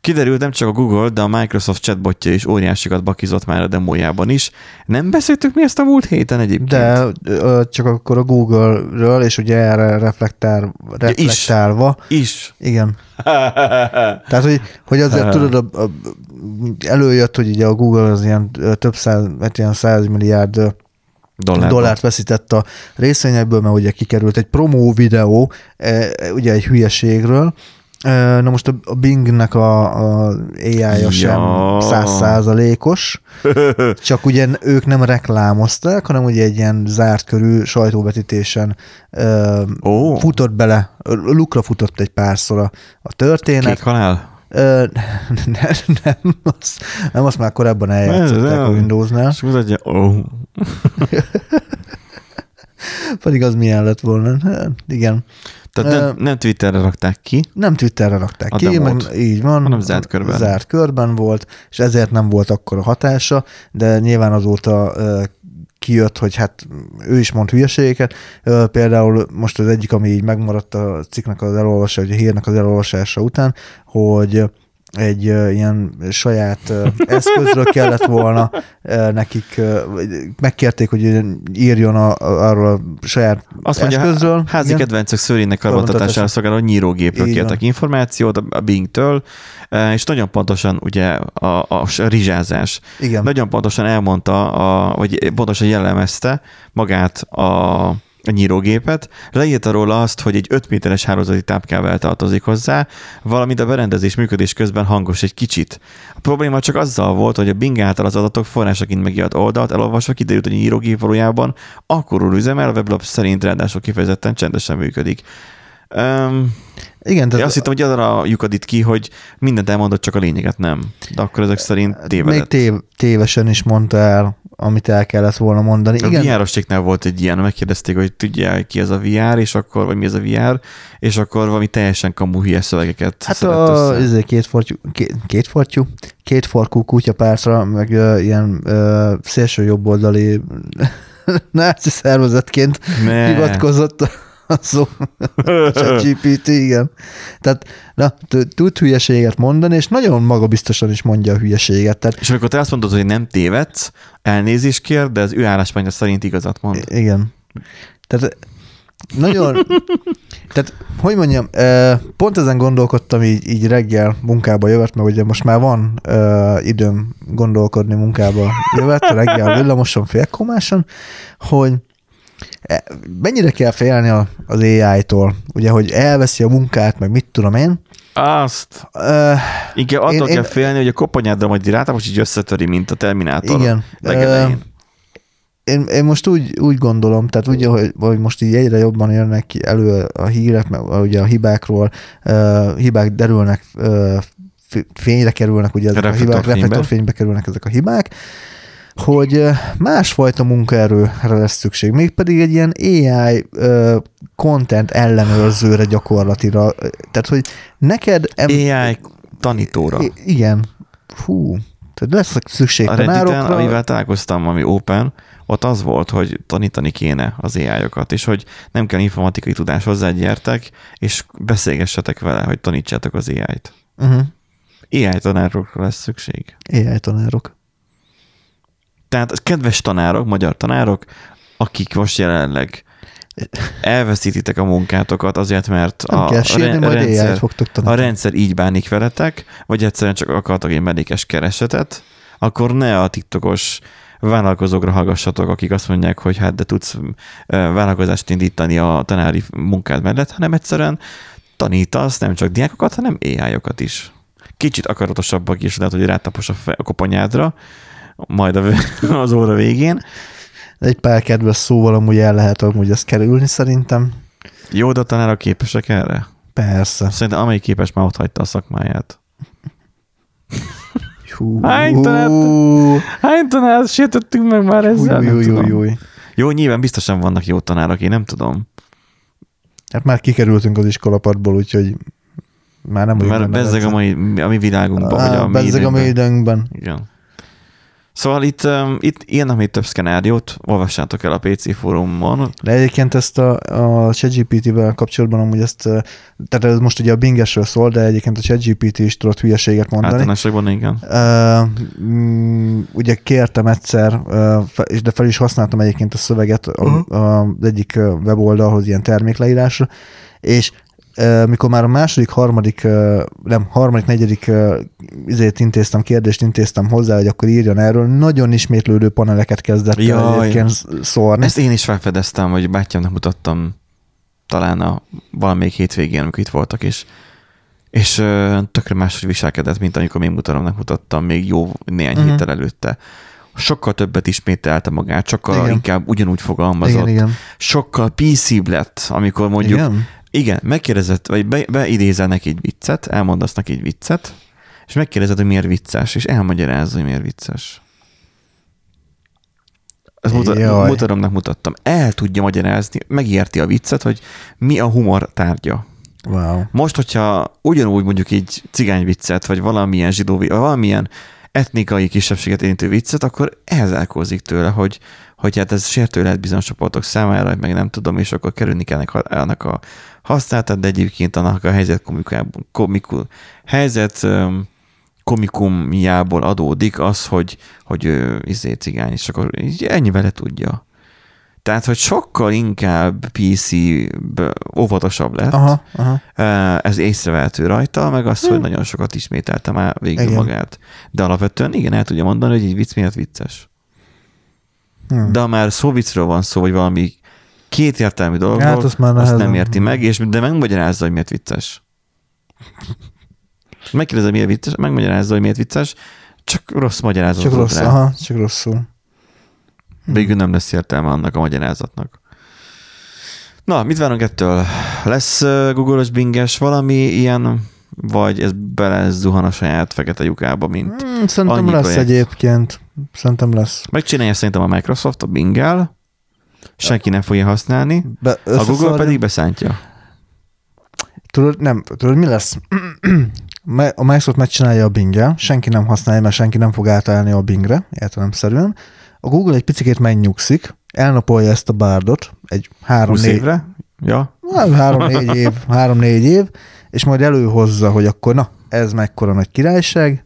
Kiderült nem csak a Google, de a Microsoft chatbotja is óriásikat bakizott már a demójában is. Nem beszéltük mi ezt a múlt héten egyébként? De csak akkor a Google-ről, és ugye erre reflektál, reflektálva. Is. Igen. Tehát, hogy, hogy azért tudod, a, a, előjött, hogy ugye a Google az ilyen több száz, hát ilyen száz milliárd ö, Dollárban. dollárt veszített a részvényekből, mert ugye kikerült egy promó videó, e, ugye egy hülyeségről. Na most a Bingnek a, a AI-ja sem százszázalékos, csak ugye ők nem reklámozták, hanem ugye egy ilyen zárt körű sajtóvetítésen ö, Ó, futott bele, lukra futott egy párszor a, a történet. kék halál. Ö, nem, nem, azt, nem, azt már korábban eljátszották a. Windowsnál, És mutatja, ó, pedig az milyen lett volna. Hát, Igen. Tehát nem, nem Twitterre rakták ki, Nem Twitterre rakták A ki, meg így van. Hanem zárt körben. Zárt körben volt, és ezért nem volt akkor a hatása, de nyilván azóta kijött, hogy hát ő is mond hülyeségeket. Például most az egyik, ami így megmaradt a cikknek az elolvasása, vagy a hírnek az elolvasása után, hogy egy ilyen saját eszközről kellett volna nekik, megkérték, hogy írjon a, a, arról a saját Azt mondja, eszközről. házi Igen. kedvencek szőrének karbantatására szolgáló nyírógépről kértek információt a Bing-től, és nagyon pontosan ugye a, a rizsázás. Igen. Nagyon pontosan elmondta, a, vagy pontosan jellemezte magát a, a nyírógépet, leírta róla azt, hogy egy 5 méteres hálózati tápkável tartozik hozzá, valamint a berendezés működés közben hangos egy kicsit. A probléma csak azzal volt, hogy a Bing által az adatok forrásaként megírt oldalt elolvasva kiderült, hogy a nyírógép valójában akkor üzemel, a weblap szerint ráadásul kifejezetten csendesen működik. Um, Igen, tehát azt hittem, hogy arra lyukad itt ki, hogy mindent elmondott, csak a lényeget nem. De akkor ezek szerint még tévedett. tév, tévesen is mondta el, amit el kellett volna mondani. A Igen, VR-ostéknál volt egy ilyen, megkérdezték, hogy tudják ki ez a VR, és akkor, vagy mi ez a VR, és akkor valami teljesen kamu hülye szövegeket Hát a össze. izé, két, fortyú, két, két fortyú, két farkú kutyapártra, meg uh, ilyen uh, szélső jobboldali náci szervezetként Ne. hivatkozott szó, GPT, igen. Tehát na, tud hülyeséget mondani, és nagyon magabiztosan is mondja a hülyeséget. Tehát És amikor te azt mondod, hogy nem tévedsz, elnézést kér, de az ő álláspontja szerint igazat mond. Igen. Tehát nagyon, tehát hogy mondjam, pont ezen gondolkodtam így, így reggel munkába jövet, mert ugye most már van uh, időm gondolkodni munkába jövet, reggel villamoson, félkomáson, hogy mennyire kell félni a- az AI-tól, ugye, hogy elveszi a munkát, meg mit tudom én. Azt. Uh, Inkább attól Én- kell én- félni, hogy a koponyáddal majd rá, most így összetöri, mint a Terminátor. Igen. Legelején. én, én most úgy, úgy gondolom, tehát ugye, hogy, hogy most így egyre jobban jönnek ki elő a hírek, meg ugye a hibákról, uh, hibák derülnek, uh, fényre kerülnek, ugye ezek a hibák, Reflektorfénybe. kerülnek ezek a hibák, hogy másfajta munkaerőre lesz szükség, mégpedig egy ilyen AI content ellenőrzőre gyakorlatilag. Tehát, hogy neked... Em- AI tanítóra. I- igen. Fú. Tehát lesz szükség A Redditen, tanárokra. amivel találkoztam, ami open, ott az volt, hogy tanítani kéne az AI-okat, és hogy nem kell informatikai tudás hozzá, gyertek, és beszélgessetek vele, hogy tanítsátok az AI-t. Uh-huh. AI tanárokra lesz szükség. AI tanárok. Tehát kedves tanárok, magyar tanárok, akik most jelenleg elveszítitek a munkátokat azért, mert Nem a, kell a, sírni, majd rendszer, a rendszer így bánik veletek, vagy egyszerűen csak akartok egy medékes keresetet, akkor ne a TikTokos vállalkozókra hallgassatok, akik azt mondják, hogy hát de tudsz vállalkozást indítani a tanári munkád mellett, hanem egyszerűen tanítasz nem csak diákokat, hanem AI-okat is. Kicsit akaratosabbak is lehet, hogy rátapos a, a koponyádra, majd a, az óra végén. Egy pár kedves szóval amúgy el lehet amúgy ezt kerülni szerintem. Jó, de a tanárok képesek erre? Persze. Szerintem amelyik képes már ott hagyta a szakmáját. Hú, Hány hú, Hány tanár sértettünk meg már ezzel? tudom. hú, hú. Jó, nyilván biztosan vannak jó tanárok, én nem tudom. Hát már kikerültünk az iskolapadból, úgyhogy már nem Mert bezzeg a, mai, a mi világunkban, vagy a mi bezzeg a mi időnkben. időnkben. Igen. Szóval itt, um, itt írnak még több szkenáriót, olvassátok el a PC fórumon. De egyébként ezt a, a ChatGPT-vel kapcsolatban amúgy ezt, eh, tehát ez most ugye a Bingesről szól, de egyébként a ChatGPT is tudott hülyeséget mondani. Általánosságban igen. Uh, ugye kértem egyszer, uh, de fel is használtam egyébként a szöveget Uh-huh. a, az egyik weboldalhoz, ilyen termékleírásra, és mikor már a második, harmadik, nem, harmadik, negyedik izét intéztem, kérdést intéztem hozzá, hogy akkor írjon erről, nagyon ismétlődő paneleket kezdett Jaj. egyébként szórni. Ezt én is felfedeztem, hogy bátyámnak mutattam talán a valamelyik hétvégén, amikor itt voltak, és és tökre máshogy viselkedett, mint amikor még mutalomnak mutattam még jó néhány Mhm. héttel előtte. Sokkal többet ismételte magát, sokkal Igen. inkább ugyanúgy fogalmazott. igen, igen. Sokkal PC-bb lett, amikor mondjuk igen? Igen, megkérdezett, vagy be, beidézel neki egy viccet, elmondasz neki egy viccet, és megkérdezed, hogy miért vicces, és elmagyarázza, hogy miért vicces. Ezt muta, mutatomnak mutattam. El tudja magyarázni, megérti a viccet, hogy mi a humor tárgya. Wow. Most, hogyha ugyanúgy mondjuk egy cigány viccet, vagy valamilyen zsidó, vagy valamilyen etnikai kisebbséget érintő viccet, akkor ehhez elkózik tőle, hogy, hogy hát ez sértő lehet bizonyos csoportok számára, meg nem tudom, és akkor kerülni kell ennek a- annak a használatát, de egyébként annak a helyzet komikából, komikul, helyzet komikumjából adódik az, hogy, hogy ő izé cigány, és akkor így ennyivel tudja. Tehát, hogy sokkal inkább PC óvatosabb lett, Aha, aha. ez észrevehető rajta, meg az, hogy nagyon sokat ismételte már végül Igen. magát. De alapvetően igen, el tudja mondani, hogy egy vicc miért vicces. Hm. De ha már szóviccről van szó, vagy valami kétértelmű dologról, Hát, azt már azt nem érti meg, és de megmagyarázza, hogy miért vicces. Megkérdezze, miért vicces, megmagyarázza, hogy miért vicces, csak rossz magyarázat Csak rossz, rá. aha, csak rosszul. Végül nem lesz értelme annak a magyarázatnak. Na, mit várunk ettől? Lesz Google-os binges valami ilyen, vagy ez bele zuhan a saját fekete lyukába, mint Hmm, szerintem lesz projekt. egyébként. Szerintem lesz. megcsinálja szerintem a Microsoft a Bingel, senki nem fogja használni, Be, a Google pedig beszántja. Tudod, nem, tudod, mi lesz? A Microsoft megcsinálja a Bing-el, senki nem használja, mert senki nem fog átállni a Bingre, értelemszerűen. A Google egy picit megnyugszik, elnapolja ezt a bárdot, egy 20 három-négy évre? Ja, három-négy év, három-négy év, és majd előhozza, hogy akkor na, ez mekkora nagy királyság,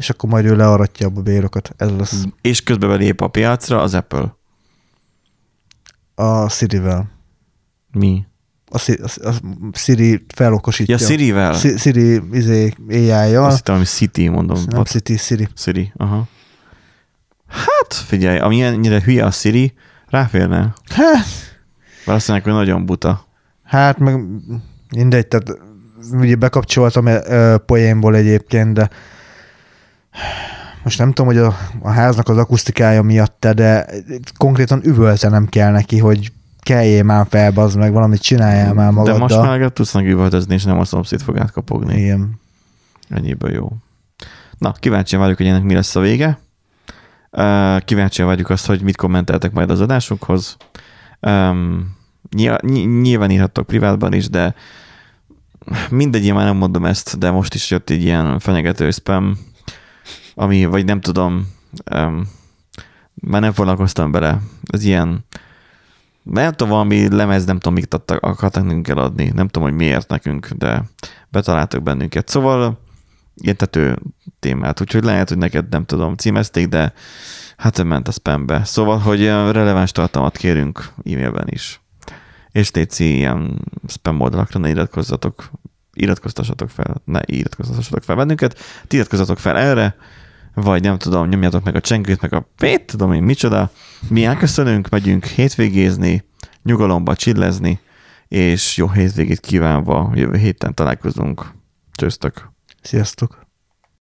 és akkor majd ő learatja a bérokat. Ez lesz és közben belép a piacra az Apple. a Siri-vel. Mi? A, Siri, a, a Siri felokosítja. Ja, Siri-vel? Si- Siri izé, AI-jal. Azt hittem, hogy City, mondom. Nem What? City, Siri. Siri, aha. Hát, figyelj, amilyennyire hülye a Siri, ráférne. Hát, azt mondják, hogy nagyon buta. hát meg mindegy, tehát ugye bekapcsoltam ö, poénból egyébként, de most nem tudom, hogy a, a háznak az akusztikája miatt, de konkrétan üvöltenem kell neki, hogy keljél már fel, bazd meg, valamit csináljál már De magaddal. most már tudsz neki üvöltözni, és nem a szomszéd fog átkapogni. Igen. Ennyiből jó. Na, kíváncsian várjuk, hogy ennek mi lesz a vége. Kíváncsian várjuk azt, hogy mit kommenteltek majd az adásunkhoz. Nyilván, ny- nyilván írhattok privátban is, de mindegy, én már nem mondom ezt, de most is jött egy ilyen fenyegető spam, ami, vagy nem tudom, um, már nem foglalkoztam bele. Ez ilyen, nem tudom, valami lemez, nem tudom, mit adtak, akartak nekünk eladni. Nem tudom, hogy miért nekünk, de betaláltak bennünket. Szóval ilyen tető témát, úgyhogy lehet, hogy neked nem tudom, címezték, de hát ment a spambe. Szóval, hogy releváns tartalmat kérünk e-mailben is. És léci ilyen spam oldalakra ne iratkozzatok, iratkoztassatok fel, ne iratkoztassatok fel bennünket, ti iratkozzatok fel erre, vagy nem tudom, nyomjátok meg a csengőt, meg a pét, tudom én micsoda. Mi elköszönünk, megyünk hétvégézni, nyugalomba csillezni, és jó hétvégét kívánva jövő héten találkozunk. Csőztök! Sziasztok!